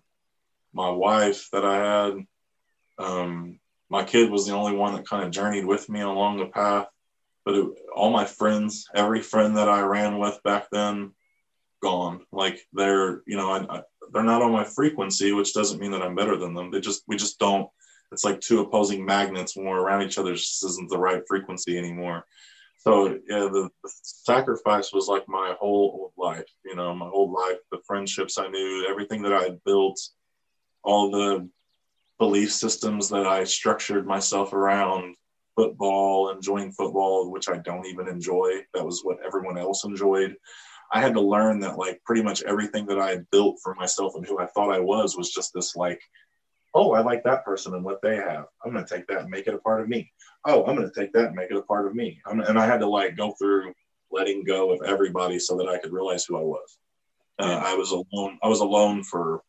my wife that I had. Um, my kid was the only one that kind of journeyed with me along the path. But it, all my friends, every friend that I ran with back then, gone. Like they're, you know, I, I, they're not on my frequency, which doesn't mean that I'm better than them. They just, we just don't. It's like two opposing magnets when we're around each other. Just isn't the right frequency anymore. So yeah, the, the sacrifice was like my whole life. You know, my whole life, the friendships I knew, everything that I had built, all the belief systems that I structured myself around football, enjoying football, which I don't even enjoy. That was what everyone else enjoyed. I had to learn that like pretty much everything that I had built for myself and who I thought I was was just this like, oh, I like that person and what they have. I'm going to take that and make it a part of me. Oh, I'm going to take that and make it a part of me. I'm, and I had to like go through letting go of everybody so that I could realize who I was. Uh, I was alone. I was alone for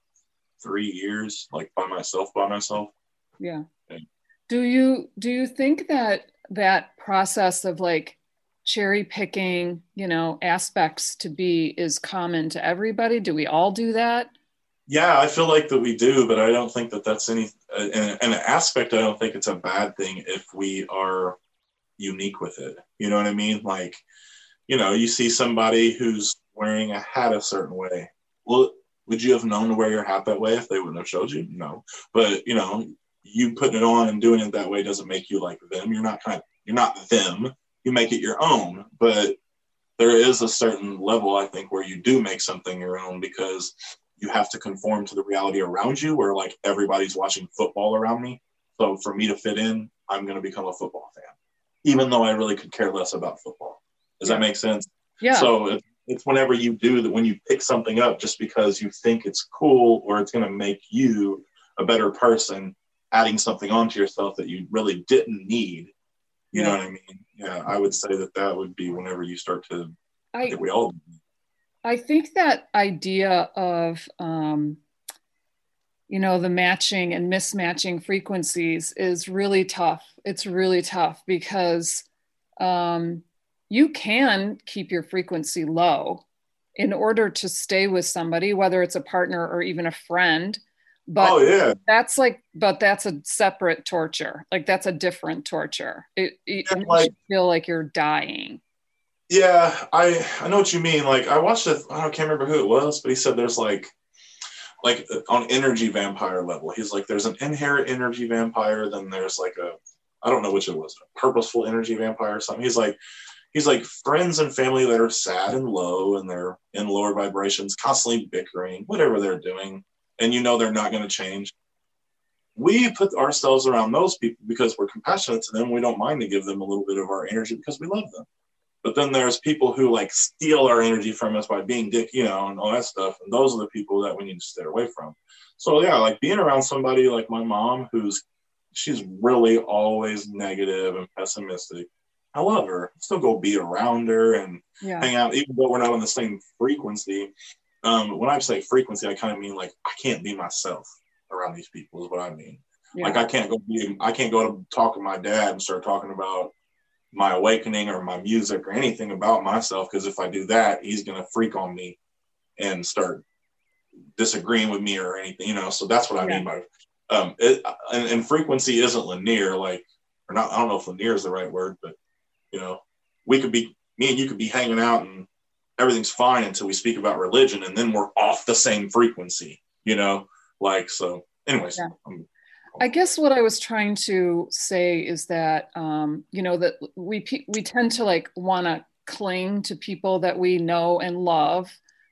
three years, like by myself, by myself. Yeah. Do you do you think that that process of like cherry picking, you know, aspects to be is common to everybody? Do we all do that? Yeah, I feel like that we do, but I don't think that that's any an, an aspect. I don't think it's a bad thing if we are unique with it. You know what I mean? Like, you know, you see somebody who's wearing a hat a certain way. Well, would you have known to wear your hat that way if they wouldn't have showed you? No. But you know, you putting it on and doing it that way doesn't make you like them. You're not kind of you're not them. You make it your own. But there is a certain level, I think, where you do make something your own because you have to conform to the reality around you where like everybody's watching football around me. So for me to fit in, I'm gonna become a football fan. Even though I really could care less about football. Does yeah. that make sense? Yeah. So it's whenever you do that when you pick something up just because you think it's cool or it's going to make you a better person adding something onto yourself that you really didn't need you yeah. know what i mean yeah i would say that that would be whenever you start to i, I think we all i think that idea of um you know the matching and mismatching frequencies is really tough it's really tough because um you can keep your frequency low in order to stay with somebody, whether it's a partner or even a friend. But oh, yeah. that's like, but that's a separate torture. Like that's a different torture. It, it, it like, you feel like you're dying. Yeah, I I know what you mean. Like I watched it. I can't remember who it was, but he said there's like like uh, on energy vampire level. He's like there's an inherent energy vampire, then there's like a I don't know which it was, a purposeful energy vampire or something. He's like he's like friends and family that are sad and low and they're in lower vibrations, constantly bickering, whatever they're doing, and you know they're not going to change. We put ourselves around those people because we're compassionate to them. We don't mind to give them a little bit of our energy because we love them. But then there's people who like steal our energy from us by being dick, you know, and all that stuff. And those are the people that we need to stay away from. So yeah, like being around somebody like my mom, who's she's really always negative and pessimistic I love her. Still go be around her and yeah. hang out, even though we're not on the same frequency. Um, when I say frequency, I kind of mean like I can't be myself around these people. Is what I mean. Yeah. Like I can't go be, I can't go to talk to my dad and start talking about my awakening or my music or anything about myself because if I do that, he's gonna freak on me and start disagreeing with me or anything, you know. So that's what I yeah. mean by um, it, and, and frequency isn't linear, like or not. I don't know if linear is the right word, but you know, we could be me and you could be hanging out and everything's fine until we speak about religion, and then we're off the same frequency. You know, like so. Anyways, yeah. I guess what I was trying to say is that um, you know that we we tend to like want to cling to people that we know and love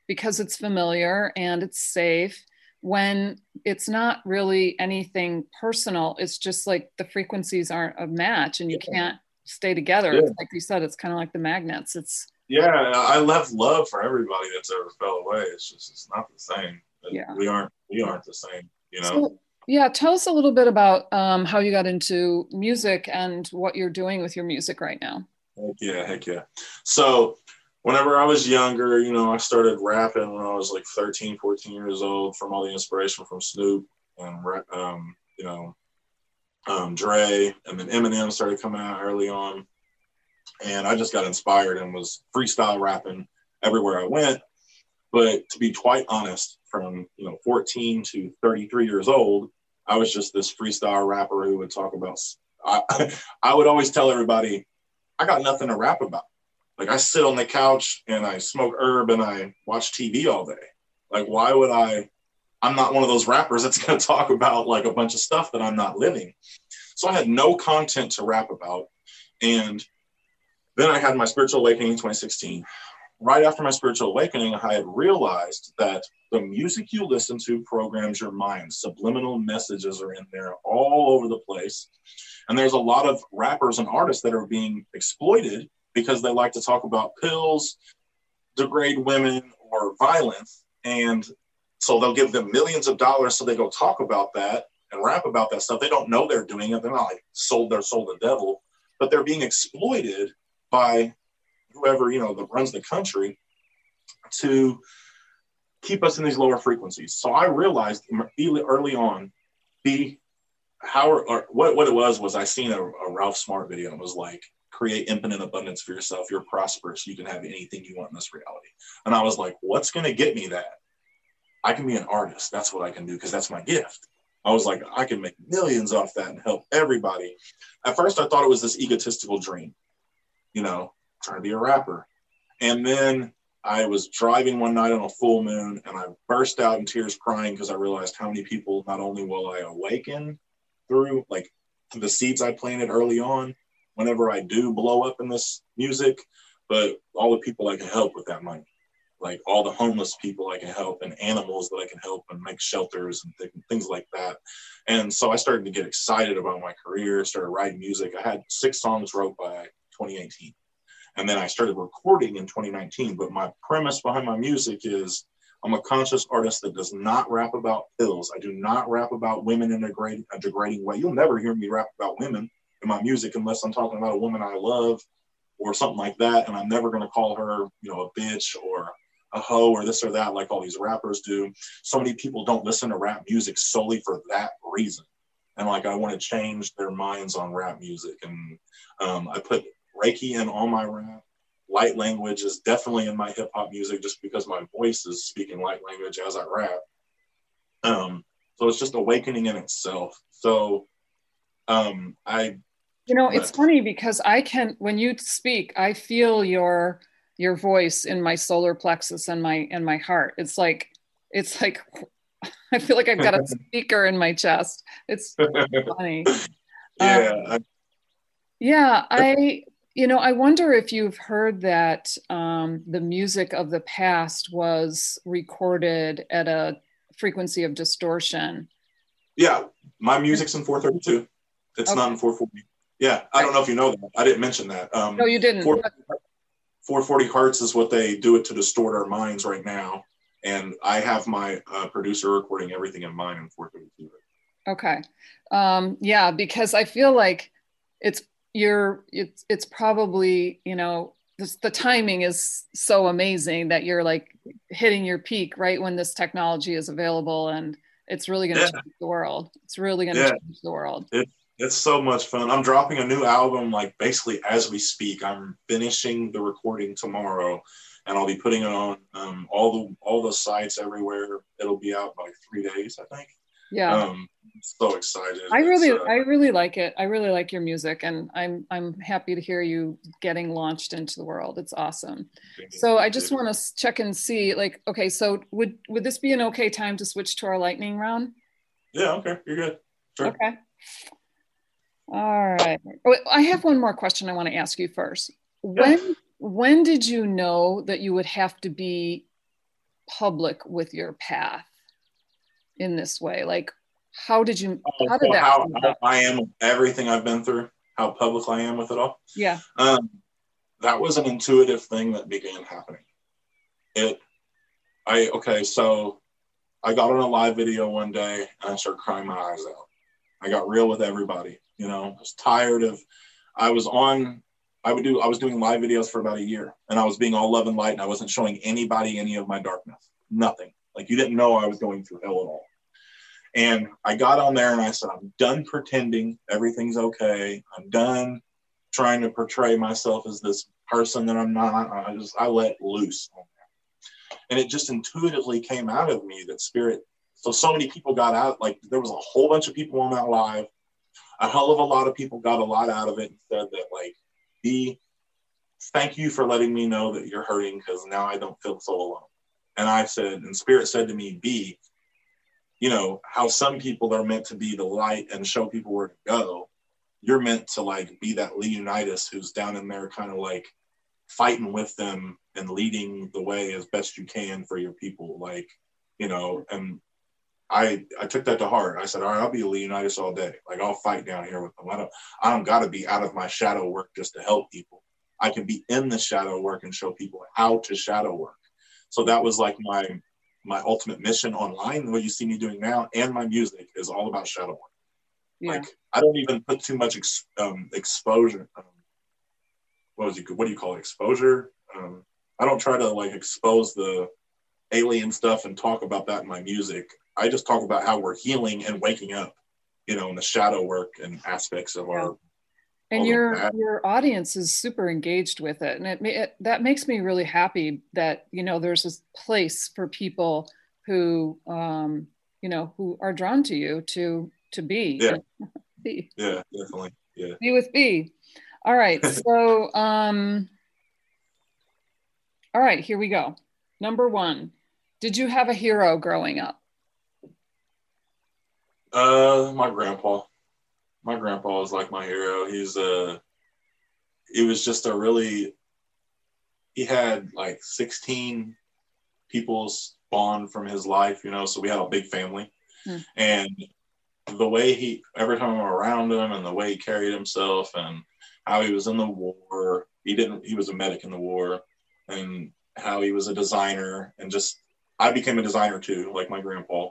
because it's familiar and it's safe when it's not really anything personal it's just like the frequencies aren't a match and you can't stay together. Yeah. Like you said, it's kind of like the magnets. It's yeah, I left love for everybody that's ever fell away. It's just it's not the same. Yeah. We aren't we aren't the same, you know. So, yeah, tell us a little bit about um, how you got into music and what you're doing with your music right now. Heck yeah, heck yeah. So whenever I was younger, you know, I started rapping when I was like 13, 14 years old from all the inspiration from Snoop and, um, you know, um, Dre, and then Eminem started coming out early on. And I just got inspired and was freestyle rapping everywhere I went. But to be quite honest, from you know 14 to 33 years old, I was just this freestyle rapper who would talk about. I, I would always tell everybody, I got nothing to rap about. Like I sit on the couch and I smoke herb and I watch TV all day. Like why would I? I'm not one of those rappers that's going to talk about like a bunch of stuff that I'm not living. So I had no content to rap about, and then I had my spiritual awakening in 2016 right after my spiritual awakening, I had realized that the music you listen to programs your mind. Subliminal messages are in there all over the place. And there's a lot of rappers and artists that are being exploited because they like to talk about pills, degrade women, or violence. And so they'll give them millions of dollars so they go talk about that and rap about that stuff. They don't know they're doing it. They're not like sold their soul to the devil, but they're being exploited by whoever you know that runs the country to keep us in these lower frequencies. So I realized early on, the how or what what it was was I seen a, a Ralph Smart video and it was like create infinite abundance for yourself. You're prosperous. You can have anything you want in this reality. And I was like, what's going to get me that? I can be an artist. That's what I can do because that's my gift. I was like, I can make millions off that and help everybody. At first, I thought it was this egotistical dream. You know, trying to be a rapper. And then I was driving one night on a full moon and I burst out in tears crying because I realized how many people not only will I awaken through like the seeds I planted early on whenever I do blow up in this music, but all the people I can help with that money. Like all the homeless people I can help and animals that I can help and make shelters and th- things like that. And so I started to get excited about my career, started writing music. I had six songs wrote by 2018 and then I started recording in 2019. But my premise behind my music is I'm a conscious artist that does not rap about pills. I do not rap about women in a, great, a degrading way. You'll never hear me rap about women in my music unless I'm talking about a woman I love or something like that. And I'm never going to call her, you know, a bitch or a hoe or this or that like all these rappers do. So many people don't listen to rap music solely for that reason. And like I want to change their minds on rap music. And um, I put Reiki in all my rap. Light language is definitely in my hip hop music just because my voice is speaking light language as I rap. Um, so it's just awakening in itself. So um, I you know it's funny because i can when you speak i feel your your voice in my solar plexus and my and my heart it's like it's like i feel like i've got a speaker in my chest it's funny yeah um, yeah i you know, I wonder if you've heard that um, the music of the past was recorded at a frequency of distortion. Yeah, my music's in 432. It's okay. not in 440. Yeah, I don't know if you know that. I didn't mention that. Um, no, you didn't. 440 hertz is what they do it to distort our minds right now. And I have my uh, producer recording everything in mine in 432. Okay. Um, yeah, because I feel like it's you're it's it's probably you know this, the timing is so amazing that you're like hitting your peak right when this technology is available and it's really going to yeah. change the world. It's really going to yeah. change the world. It, it's so much fun. I'm dropping a new album like basically as we speak. I'm finishing the recording tomorrow and i'll be putting it on um, all the all the sites everywhere. It'll be out by three days i think yeah. Um, so excited. I really uh, i really like it. I really like your music and i'm i'm happy to hear you getting launched into the world. It's awesome. So i just want to check and see like okay so would would this be an okay time to switch to our lightning round? Yeah okay you're good. Sure. okay. All right oh, i have one more question i want to ask you first. When yeah. when did you know that you would have to be public with your path in this way? Like, how did you? Oh, how did that? How, how I am everything I've been through. How public I am with it all. Yeah. Um, that was an intuitive thing that began happening. It, I okay, so I got on a live video one day and I started crying my eyes out. I got real with everybody. You know, I was tired of. I was on. I would do. I was doing live videos for about a year, and I was being all love and light, and I wasn't showing anybody any of my darkness. Nothing. Like you didn't know I was going through hell at all. And I got on there and I said, I'm done pretending everything's okay. I'm done trying to portray myself as this person that I'm not. I just, I let loose on and it just intuitively came out of me that spirit. So so many people got out. Like there was a whole bunch of people on that live. A hell of a lot of people got a lot out of it and said that like, be thank you for letting me know that you're hurting because now I don't feel so alone. And I said, and Spirit said to me, B, you know, how some people are meant to be the light and show people where to go. You're meant to like be that Leonidas who's down in there kind of like fighting with them and leading the way as best you can for your people. Like, you know, and I I took that to heart. I said, all right, I'll be a Leonidas all day. Like I'll fight down here with them. I don't I don't gotta be out of my shadow work just to help people. I can be in the shadow work and show people how to shadow work. So that was like my my ultimate mission online. What you see me doing now and my music is all about shadow work. Yeah. Like I don't even put too much ex, um, exposure. Um, what was you? What do you call it? Exposure. Um, I don't try to like expose the alien stuff and talk about that in my music. I just talk about how we're healing and waking up, you know, in the shadow work and aspects of yeah. our and your your audience is super engaged with it and it, it, that makes me really happy that you know there's this place for people who um you know who are drawn to you to to be yeah. be. yeah definitely yeah. Be with b all right so um all right here we go. Number one did you have a hero growing up? Uh my grandpa my grandpa was like my hero. He's a, he was just a really, he had like 16 people spawn from his life, you know, so we had a big family. Hmm. And the way he, every time I'm around him and the way he carried himself and how he was in the war, he didn't, he was a medic in the war and how he was a designer and just, I became a designer too, like my grandpa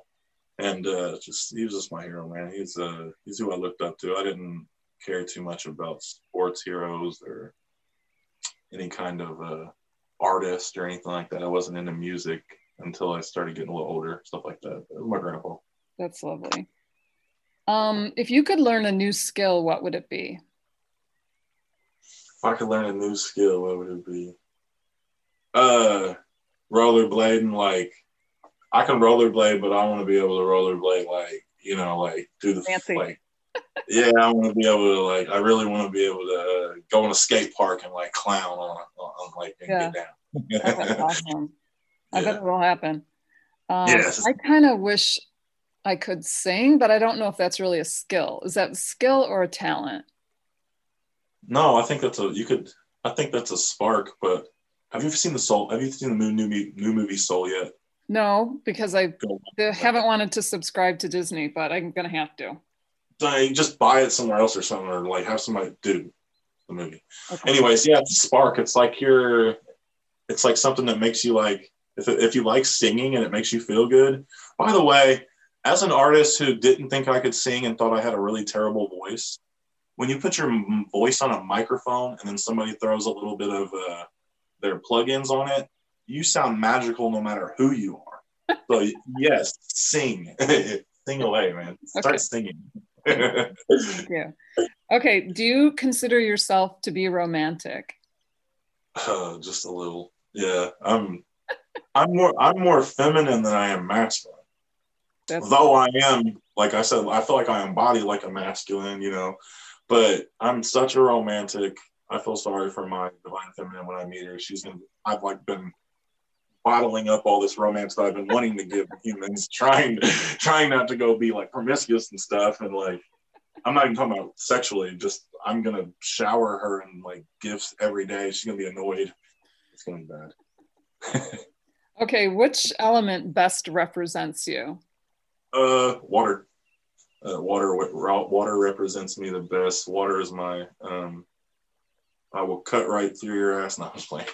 and uh, just he was just my hero, man. He's uh he's who I looked up to. I didn't care too much about sports heroes or any kind of uh, artist or anything like that. I wasn't into music until I started getting a little older, stuff like that. my grandpa. That's lovely. Um, if you could learn a new skill, what would it be? If I could learn a new skill, what would it be? Uh, rollerblading, like I can rollerblade, but I want to be able to rollerblade like you know, like do the Fancy. like. yeah, I want to be able to like. I really want to be able to uh, go in a skate park and like clown on, on like and yeah. get down. That's awesome. I bet it will happen. Um, yes. I kind of wish I could sing, but I don't know if that's really a skill. Is that a skill or a talent? No, I think that's a. You could. I think that's a spark. But have you ever seen the Soul? Have you seen the new new, new movie Soul yet? No, because I haven't wanted to subscribe to Disney, but I'm gonna have to. So just buy it somewhere else or something, or like have somebody do the movie. Okay. Anyways, yeah, it's spark. It's like you're, it's like something that makes you like if if you like singing and it makes you feel good. By the way, as an artist who didn't think I could sing and thought I had a really terrible voice, when you put your voice on a microphone and then somebody throws a little bit of uh, their plugins on it, you sound magical no matter who you are. So yes, sing, sing away, man. Start okay. singing. yeah. Okay, do you consider yourself to be romantic? Uh, just a little. Yeah, I'm. I'm more. I'm more feminine than I am masculine. That's Though I am, like I said, I feel like I embody like a masculine, you know. But I'm such a romantic. I feel sorry for my divine feminine when I meet her. She's gonna. I've like been bottling up all this romance that I've been wanting to give humans, trying trying not to go be like promiscuous and stuff. And like, I'm not even talking about sexually. Just I'm gonna shower her in like gifts every day. She's gonna be annoyed. It's gonna be bad. okay, which element best represents you? Uh, water. Uh, water. Water represents me the best. Water is my um I will cut right through your ass. No, I'm just playing.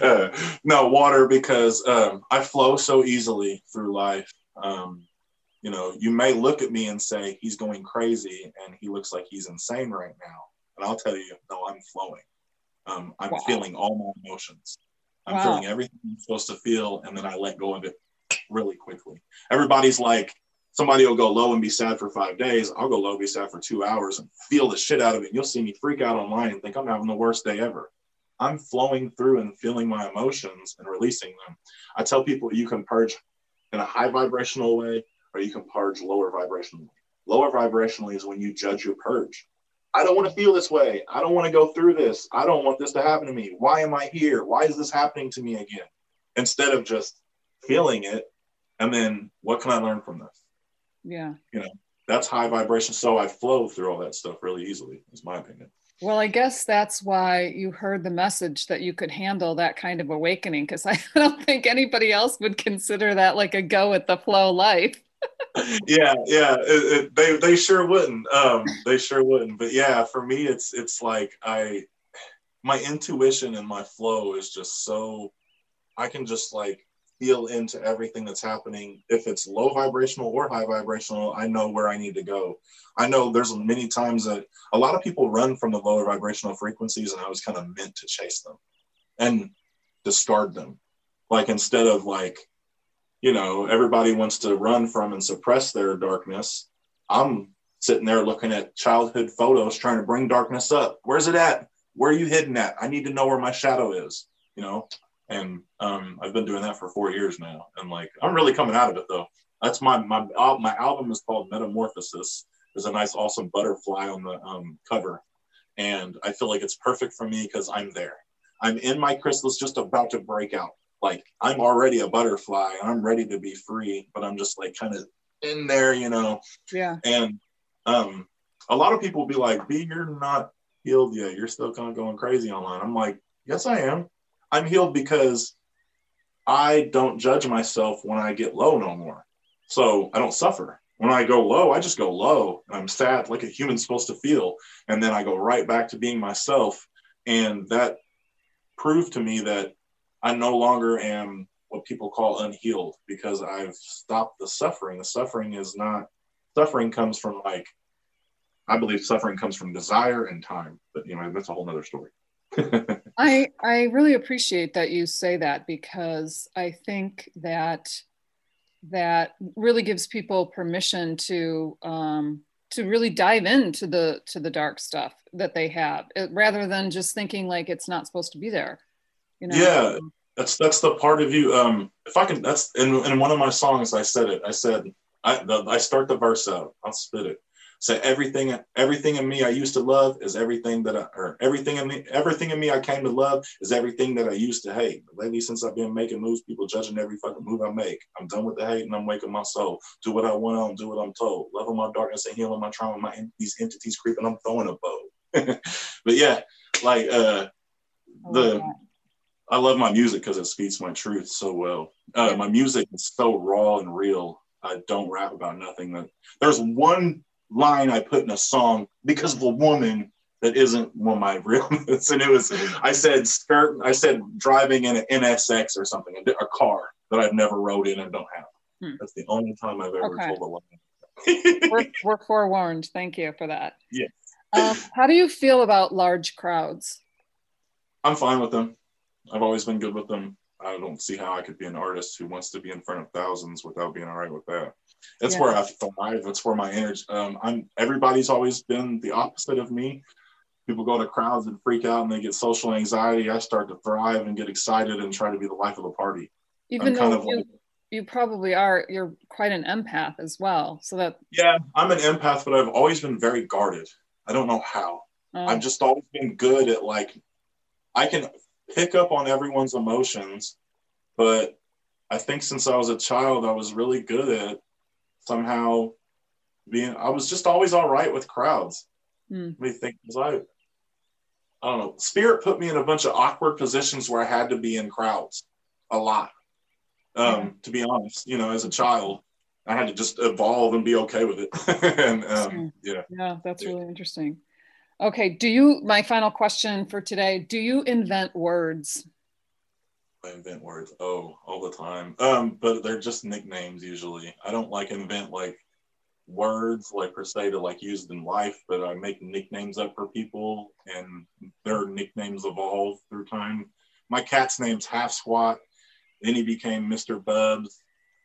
uh, no, water because um, I flow so easily through life. Um, you know, you may look at me and say he's going crazy and he looks like he's insane right now. And I'll tell you, no, I'm flowing. Um, I'm wow. feeling all my emotions. I'm wow. feeling everything I'm supposed to feel, and then I let go of it really quickly. Everybody's like, somebody will go low and be sad for five days. I'll go low, be sad for two hours and feel the shit out of it. And You'll see me freak out online and think I'm having the worst day ever. I'm flowing through and feeling my emotions and releasing them. I tell people you can purge in a high vibrational way or you can purge lower vibrationally. Lower vibrationally is when you judge your purge. I don't want to feel this way. I don't want to go through this. I don't want this to happen to me. Why am I here? Why is this happening to me again? Instead of just feeling it and then what can I learn from this? Yeah. You know, that's high vibration. So I flow through all that stuff really easily, is my opinion. Well, I guess that's why you heard the message that you could handle that kind of awakening, because I don't think anybody else would consider that like a go with the flow life. yeah, yeah, it, it, they they sure wouldn't. Um, they sure wouldn't. But yeah, for me, it's it's like I, my intuition and my flow is just so, I can just like feel into everything that's happening. If it's low vibrational or high vibrational, I know where I need to go. I know there's many times that a lot of people run from the lower vibrational frequencies, and I was kind of meant to chase them and discard them. Like instead of like, you know, everybody wants to run from and suppress their darkness. I'm sitting there looking at childhood photos, trying to bring darkness up. Where's it at? Where are you hidden at? I need to know where my shadow is. You know, and um, I've been doing that for four years now, and like I'm really coming out of it though. That's my my my album is called Metamorphosis. There's a nice awesome butterfly on the um, cover, and I feel like it's perfect for me because I'm there. I'm in my chrysalis, just about to break out. Like I'm already a butterfly. I'm ready to be free, but I'm just like kind of in there, you know. Yeah. And um, a lot of people be like, "B, you're not healed yet. You're still kind of going crazy online." I'm like, "Yes, I am." I'm healed because I don't judge myself when I get low no more. So I don't suffer. When I go low, I just go low and I'm sad like a human's supposed to feel. And then I go right back to being myself. And that proved to me that I no longer am what people call unhealed because I've stopped the suffering. The suffering is not, suffering comes from like, I believe suffering comes from desire and time. But, you know, that's a whole nother story. I I really appreciate that you say that because I think that that really gives people permission to um, to really dive into the to the dark stuff that they have it, rather than just thinking like it's not supposed to be there you know? Yeah that's that's the part of you um if i can that's in, in one of my songs i said it i said i the, i start the verse out i'll spit it so everything, everything in me I used to love is everything that I, or everything in me, everything in me I came to love is everything that I used to hate. But lately, since I've been making moves, people judging every fucking move I make. I'm done with the hate and I'm waking my soul. Do what I want, I don't do what I'm told. Loving my darkness and healing my trauma. My these entities creeping, I'm throwing a bow. but yeah, like uh, the. I love my music because it speaks my truth so well. Uh. My music is so raw and real. I don't rap about nothing. That there's one line I put in a song because of a woman that isn't one of my realness. And it was, I said skirt, I said driving in an NSX or something, a car that I've never rode in and don't have. Hmm. That's the only time I've ever okay. told a line. we're, we're, forewarned. Thank you for that. Yeah. Um, how do you feel about large crowds? I'm fine with them. I've always been good with them. I don't see how I could be an artist who wants to be in front of thousands without being all right with that. That's yeah. where I thrive. That's where my energy. Um, I'm. Everybody's always been the opposite of me. People go to crowds and freak out and they get social anxiety. I start to thrive and get excited and try to be the life of the party. Even I'm though you, like, you probably are, you're quite an empath as well. So that yeah, I'm an empath, but I've always been very guarded. I don't know how. Oh. I've just always been good at like I can pick up on everyone's emotions, but I think since I was a child, I was really good at somehow being I was just always all right with crowds. Mm. Let me think was I I don't know. Spirit put me in a bunch of awkward positions where I had to be in crowds a lot. Um, to be honest, you know, as a child, I had to just evolve and be okay with it. and um, yeah. Yeah, that's really interesting. Okay. Do you, my final question for today, do you invent words? I invent words. Oh, all the time. Um, but they're just nicknames usually. I don't like invent like words like per se to like use in life, but I make nicknames up for people and their nicknames evolve through time. My cat's name's Half Squat. Then he became Mr. Bubs.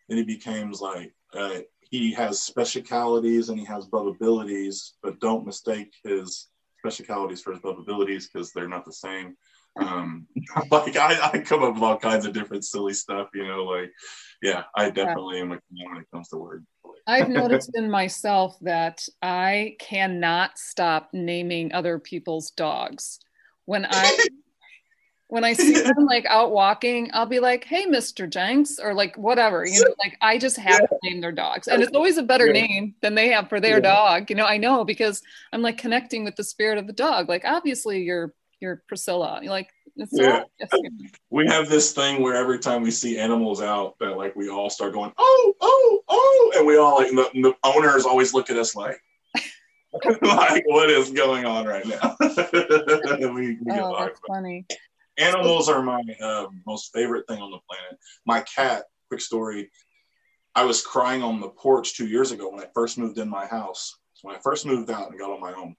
Then he became like uh, he has specialities and he has bub abilities, but don't mistake his specialities for his abilities because they're not the same. Um, like I, I come up with all kinds of different silly stuff, you know, like, yeah, I definitely yeah. am a when it comes to words. I've noticed in myself that I cannot stop naming other people's dogs. When I when I see them like out walking, I'll be like, "Hey, Mr. Jenks," or like whatever, you know. Like I just have yeah. to name their dogs, and it's always a better yeah. name than they have for their yeah. dog. You know, I know because I'm like connecting with the spirit of the dog. Like obviously, you're you're Priscilla. You're like yeah. we have this thing where every time we see animals out, that like we all start going, "Oh, oh, oh," and we all like the, the owners always look at us like. like what is going on right now? we, we oh, that's funny. Animals are my uh, most favorite thing on the planet. My cat, quick story. I was crying on the porch two years ago when I first moved in my house. When I first moved out and got on my own,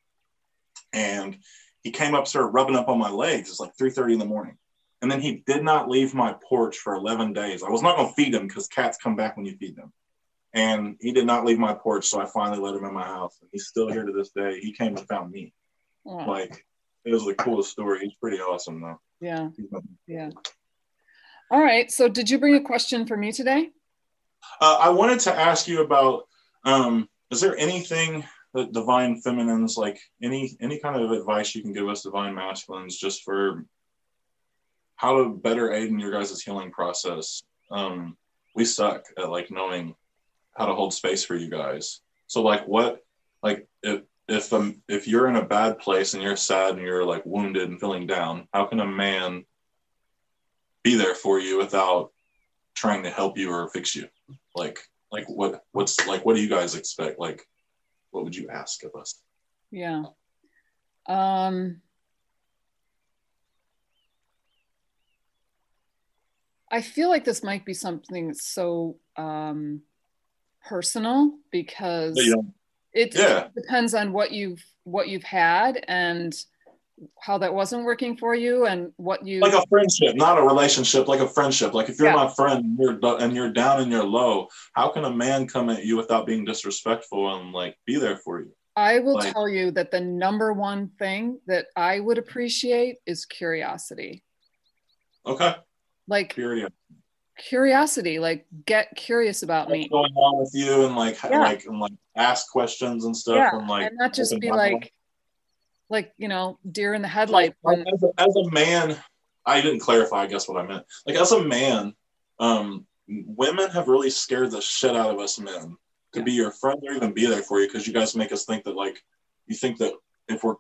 and he came up, started rubbing up on my legs. It's like 3:30 in the morning, and then he did not leave my porch for 11 days. I was not going to feed him because cats come back when you feed them, and he did not leave my porch. So I finally let him in my house, and he's still here to this day. He came and found me. Like it was the coolest story. He's pretty awesome though. Yeah. Yeah. All right. So, did you bring a question for me today? Uh, I wanted to ask you about um, is there anything that divine feminines like any any kind of advice you can give us divine masculines just for how to better aid in your guys' healing process um, we suck at like knowing how to hold space for you guys so like what like if if um if you're in a bad place and you're sad and you're like wounded and feeling down, how can a man be there for you without trying to help you or fix you? Like like what what's like what do you guys expect? Like what would you ask of us? Yeah. Um I feel like this might be something so um personal because it, yeah. it depends on what you've what you've had and how that wasn't working for you and what you like a friendship not a relationship like a friendship. Like if you're yeah. my friend and you're, and you're down and you're low how can a man come at you without being disrespectful and like be there for you? I will like, tell you that the number one thing that i would appreciate is curiosity. Okay. Like curiosity curiosity like get curious about What's me going on with you and like yeah. like and like ask questions and stuff yeah. and like and not just be like like you know deer in the headlight like, as, a, as a man i didn't clarify i guess what i meant like as a man um women have really scared the shit out of us men to yeah. be your friend or even be there for you because you guys make us think that like you think that if we're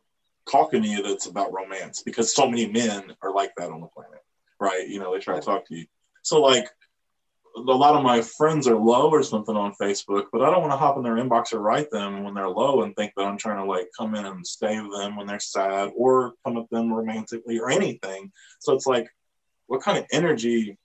talking to you that's about romance because so many men are like that on the planet right you know they try to talk to you so like a lot of my friends are low or something on Facebook, but I don't want to hop in their inbox or write them when they're low and think that I'm trying to like come in and save them when they're sad or come at them romantically or anything. So it's like, what kind of energy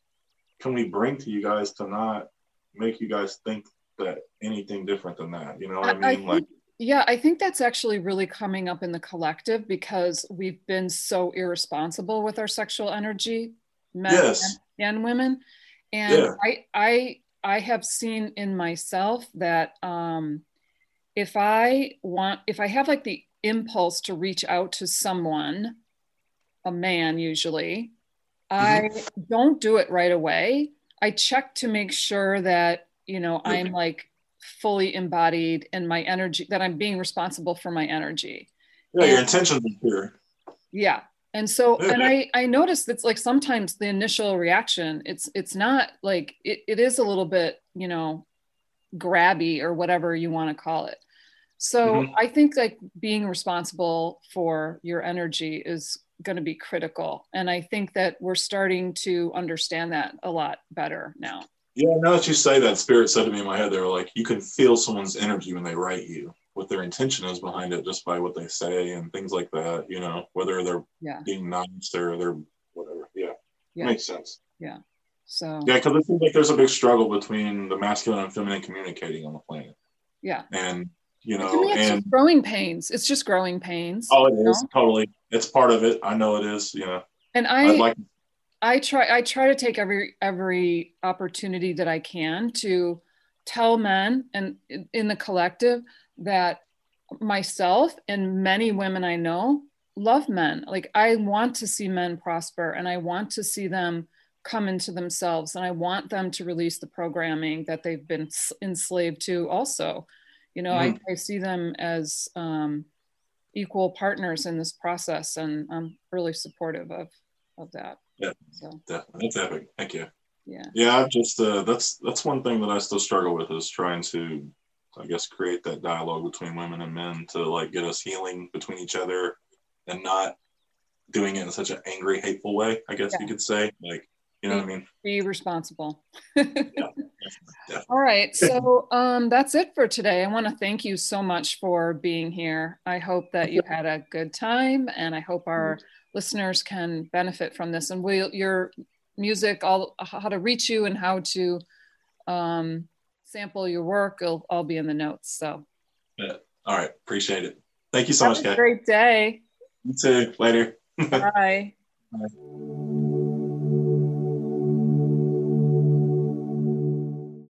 can we bring to you guys to not make you guys think that anything different than that? You know what I, I mean? I think, like, yeah, I think that's actually really coming up in the collective because we've been so irresponsible with our sexual energy, men yes and women and yeah. i i i have seen in myself that um if i want if i have like the impulse to reach out to someone a man usually mm-hmm. i don't do it right away i check to make sure that you know okay. i'm like fully embodied in my energy that i'm being responsible for my energy yeah and, your intention is pure yeah and so and i i noticed it's like sometimes the initial reaction it's it's not like it, it is a little bit you know grabby or whatever you want to call it. So mm-hmm. i think like being responsible for your energy is going to be critical and i think that we're starting to understand that a lot better now. Yeah now that you say that spirit said to me in my head they were like you can feel someone's energy when they write you what their intention is behind it just by what they say and things like that you know whether they're yeah. being nice or they're whatever. Yeah, yeah. makes sense. Yeah. So yeah because it seems like there's a big struggle between the masculine and feminine communicating on the planet. Yeah. And you know and growing pains. It's just growing pains oh it is. know? totally. It's part of it. I know it is you know. And i I'd like i try i try to take every every opportunity that i can to tell men and in the collective that myself and many women I know love men. Like I want to see men prosper and I want to see them come into themselves and I want them to release the programming that they've been enslaved to also. You know, mm-hmm. I, I, see them as um, equal partners in this process and I'm really supportive of, of that. Yeah, so. definitely. That's epic. Thank you. Yeah. Yeah, i just uh, that's that's one thing that I still struggle with is trying to I guess create that dialogue between women and men to like get us healing between each other and not doing it in such an angry, hateful way, I guess yeah. you could say. Like, you know be, what I mean? Be responsible. yeah, definitely. All right. So um, that's it for today. I want to thank you so much for being here. I hope that you had a good time and I hope our mm-hmm. listeners can benefit from this. And we'll, your music, all how to reach you and how to um, sample your work, it'll all be in the notes. So, yeah. all right. Appreciate it. Thank you so Have much, guys. Have a great day. You too. Later. Bye. Bye.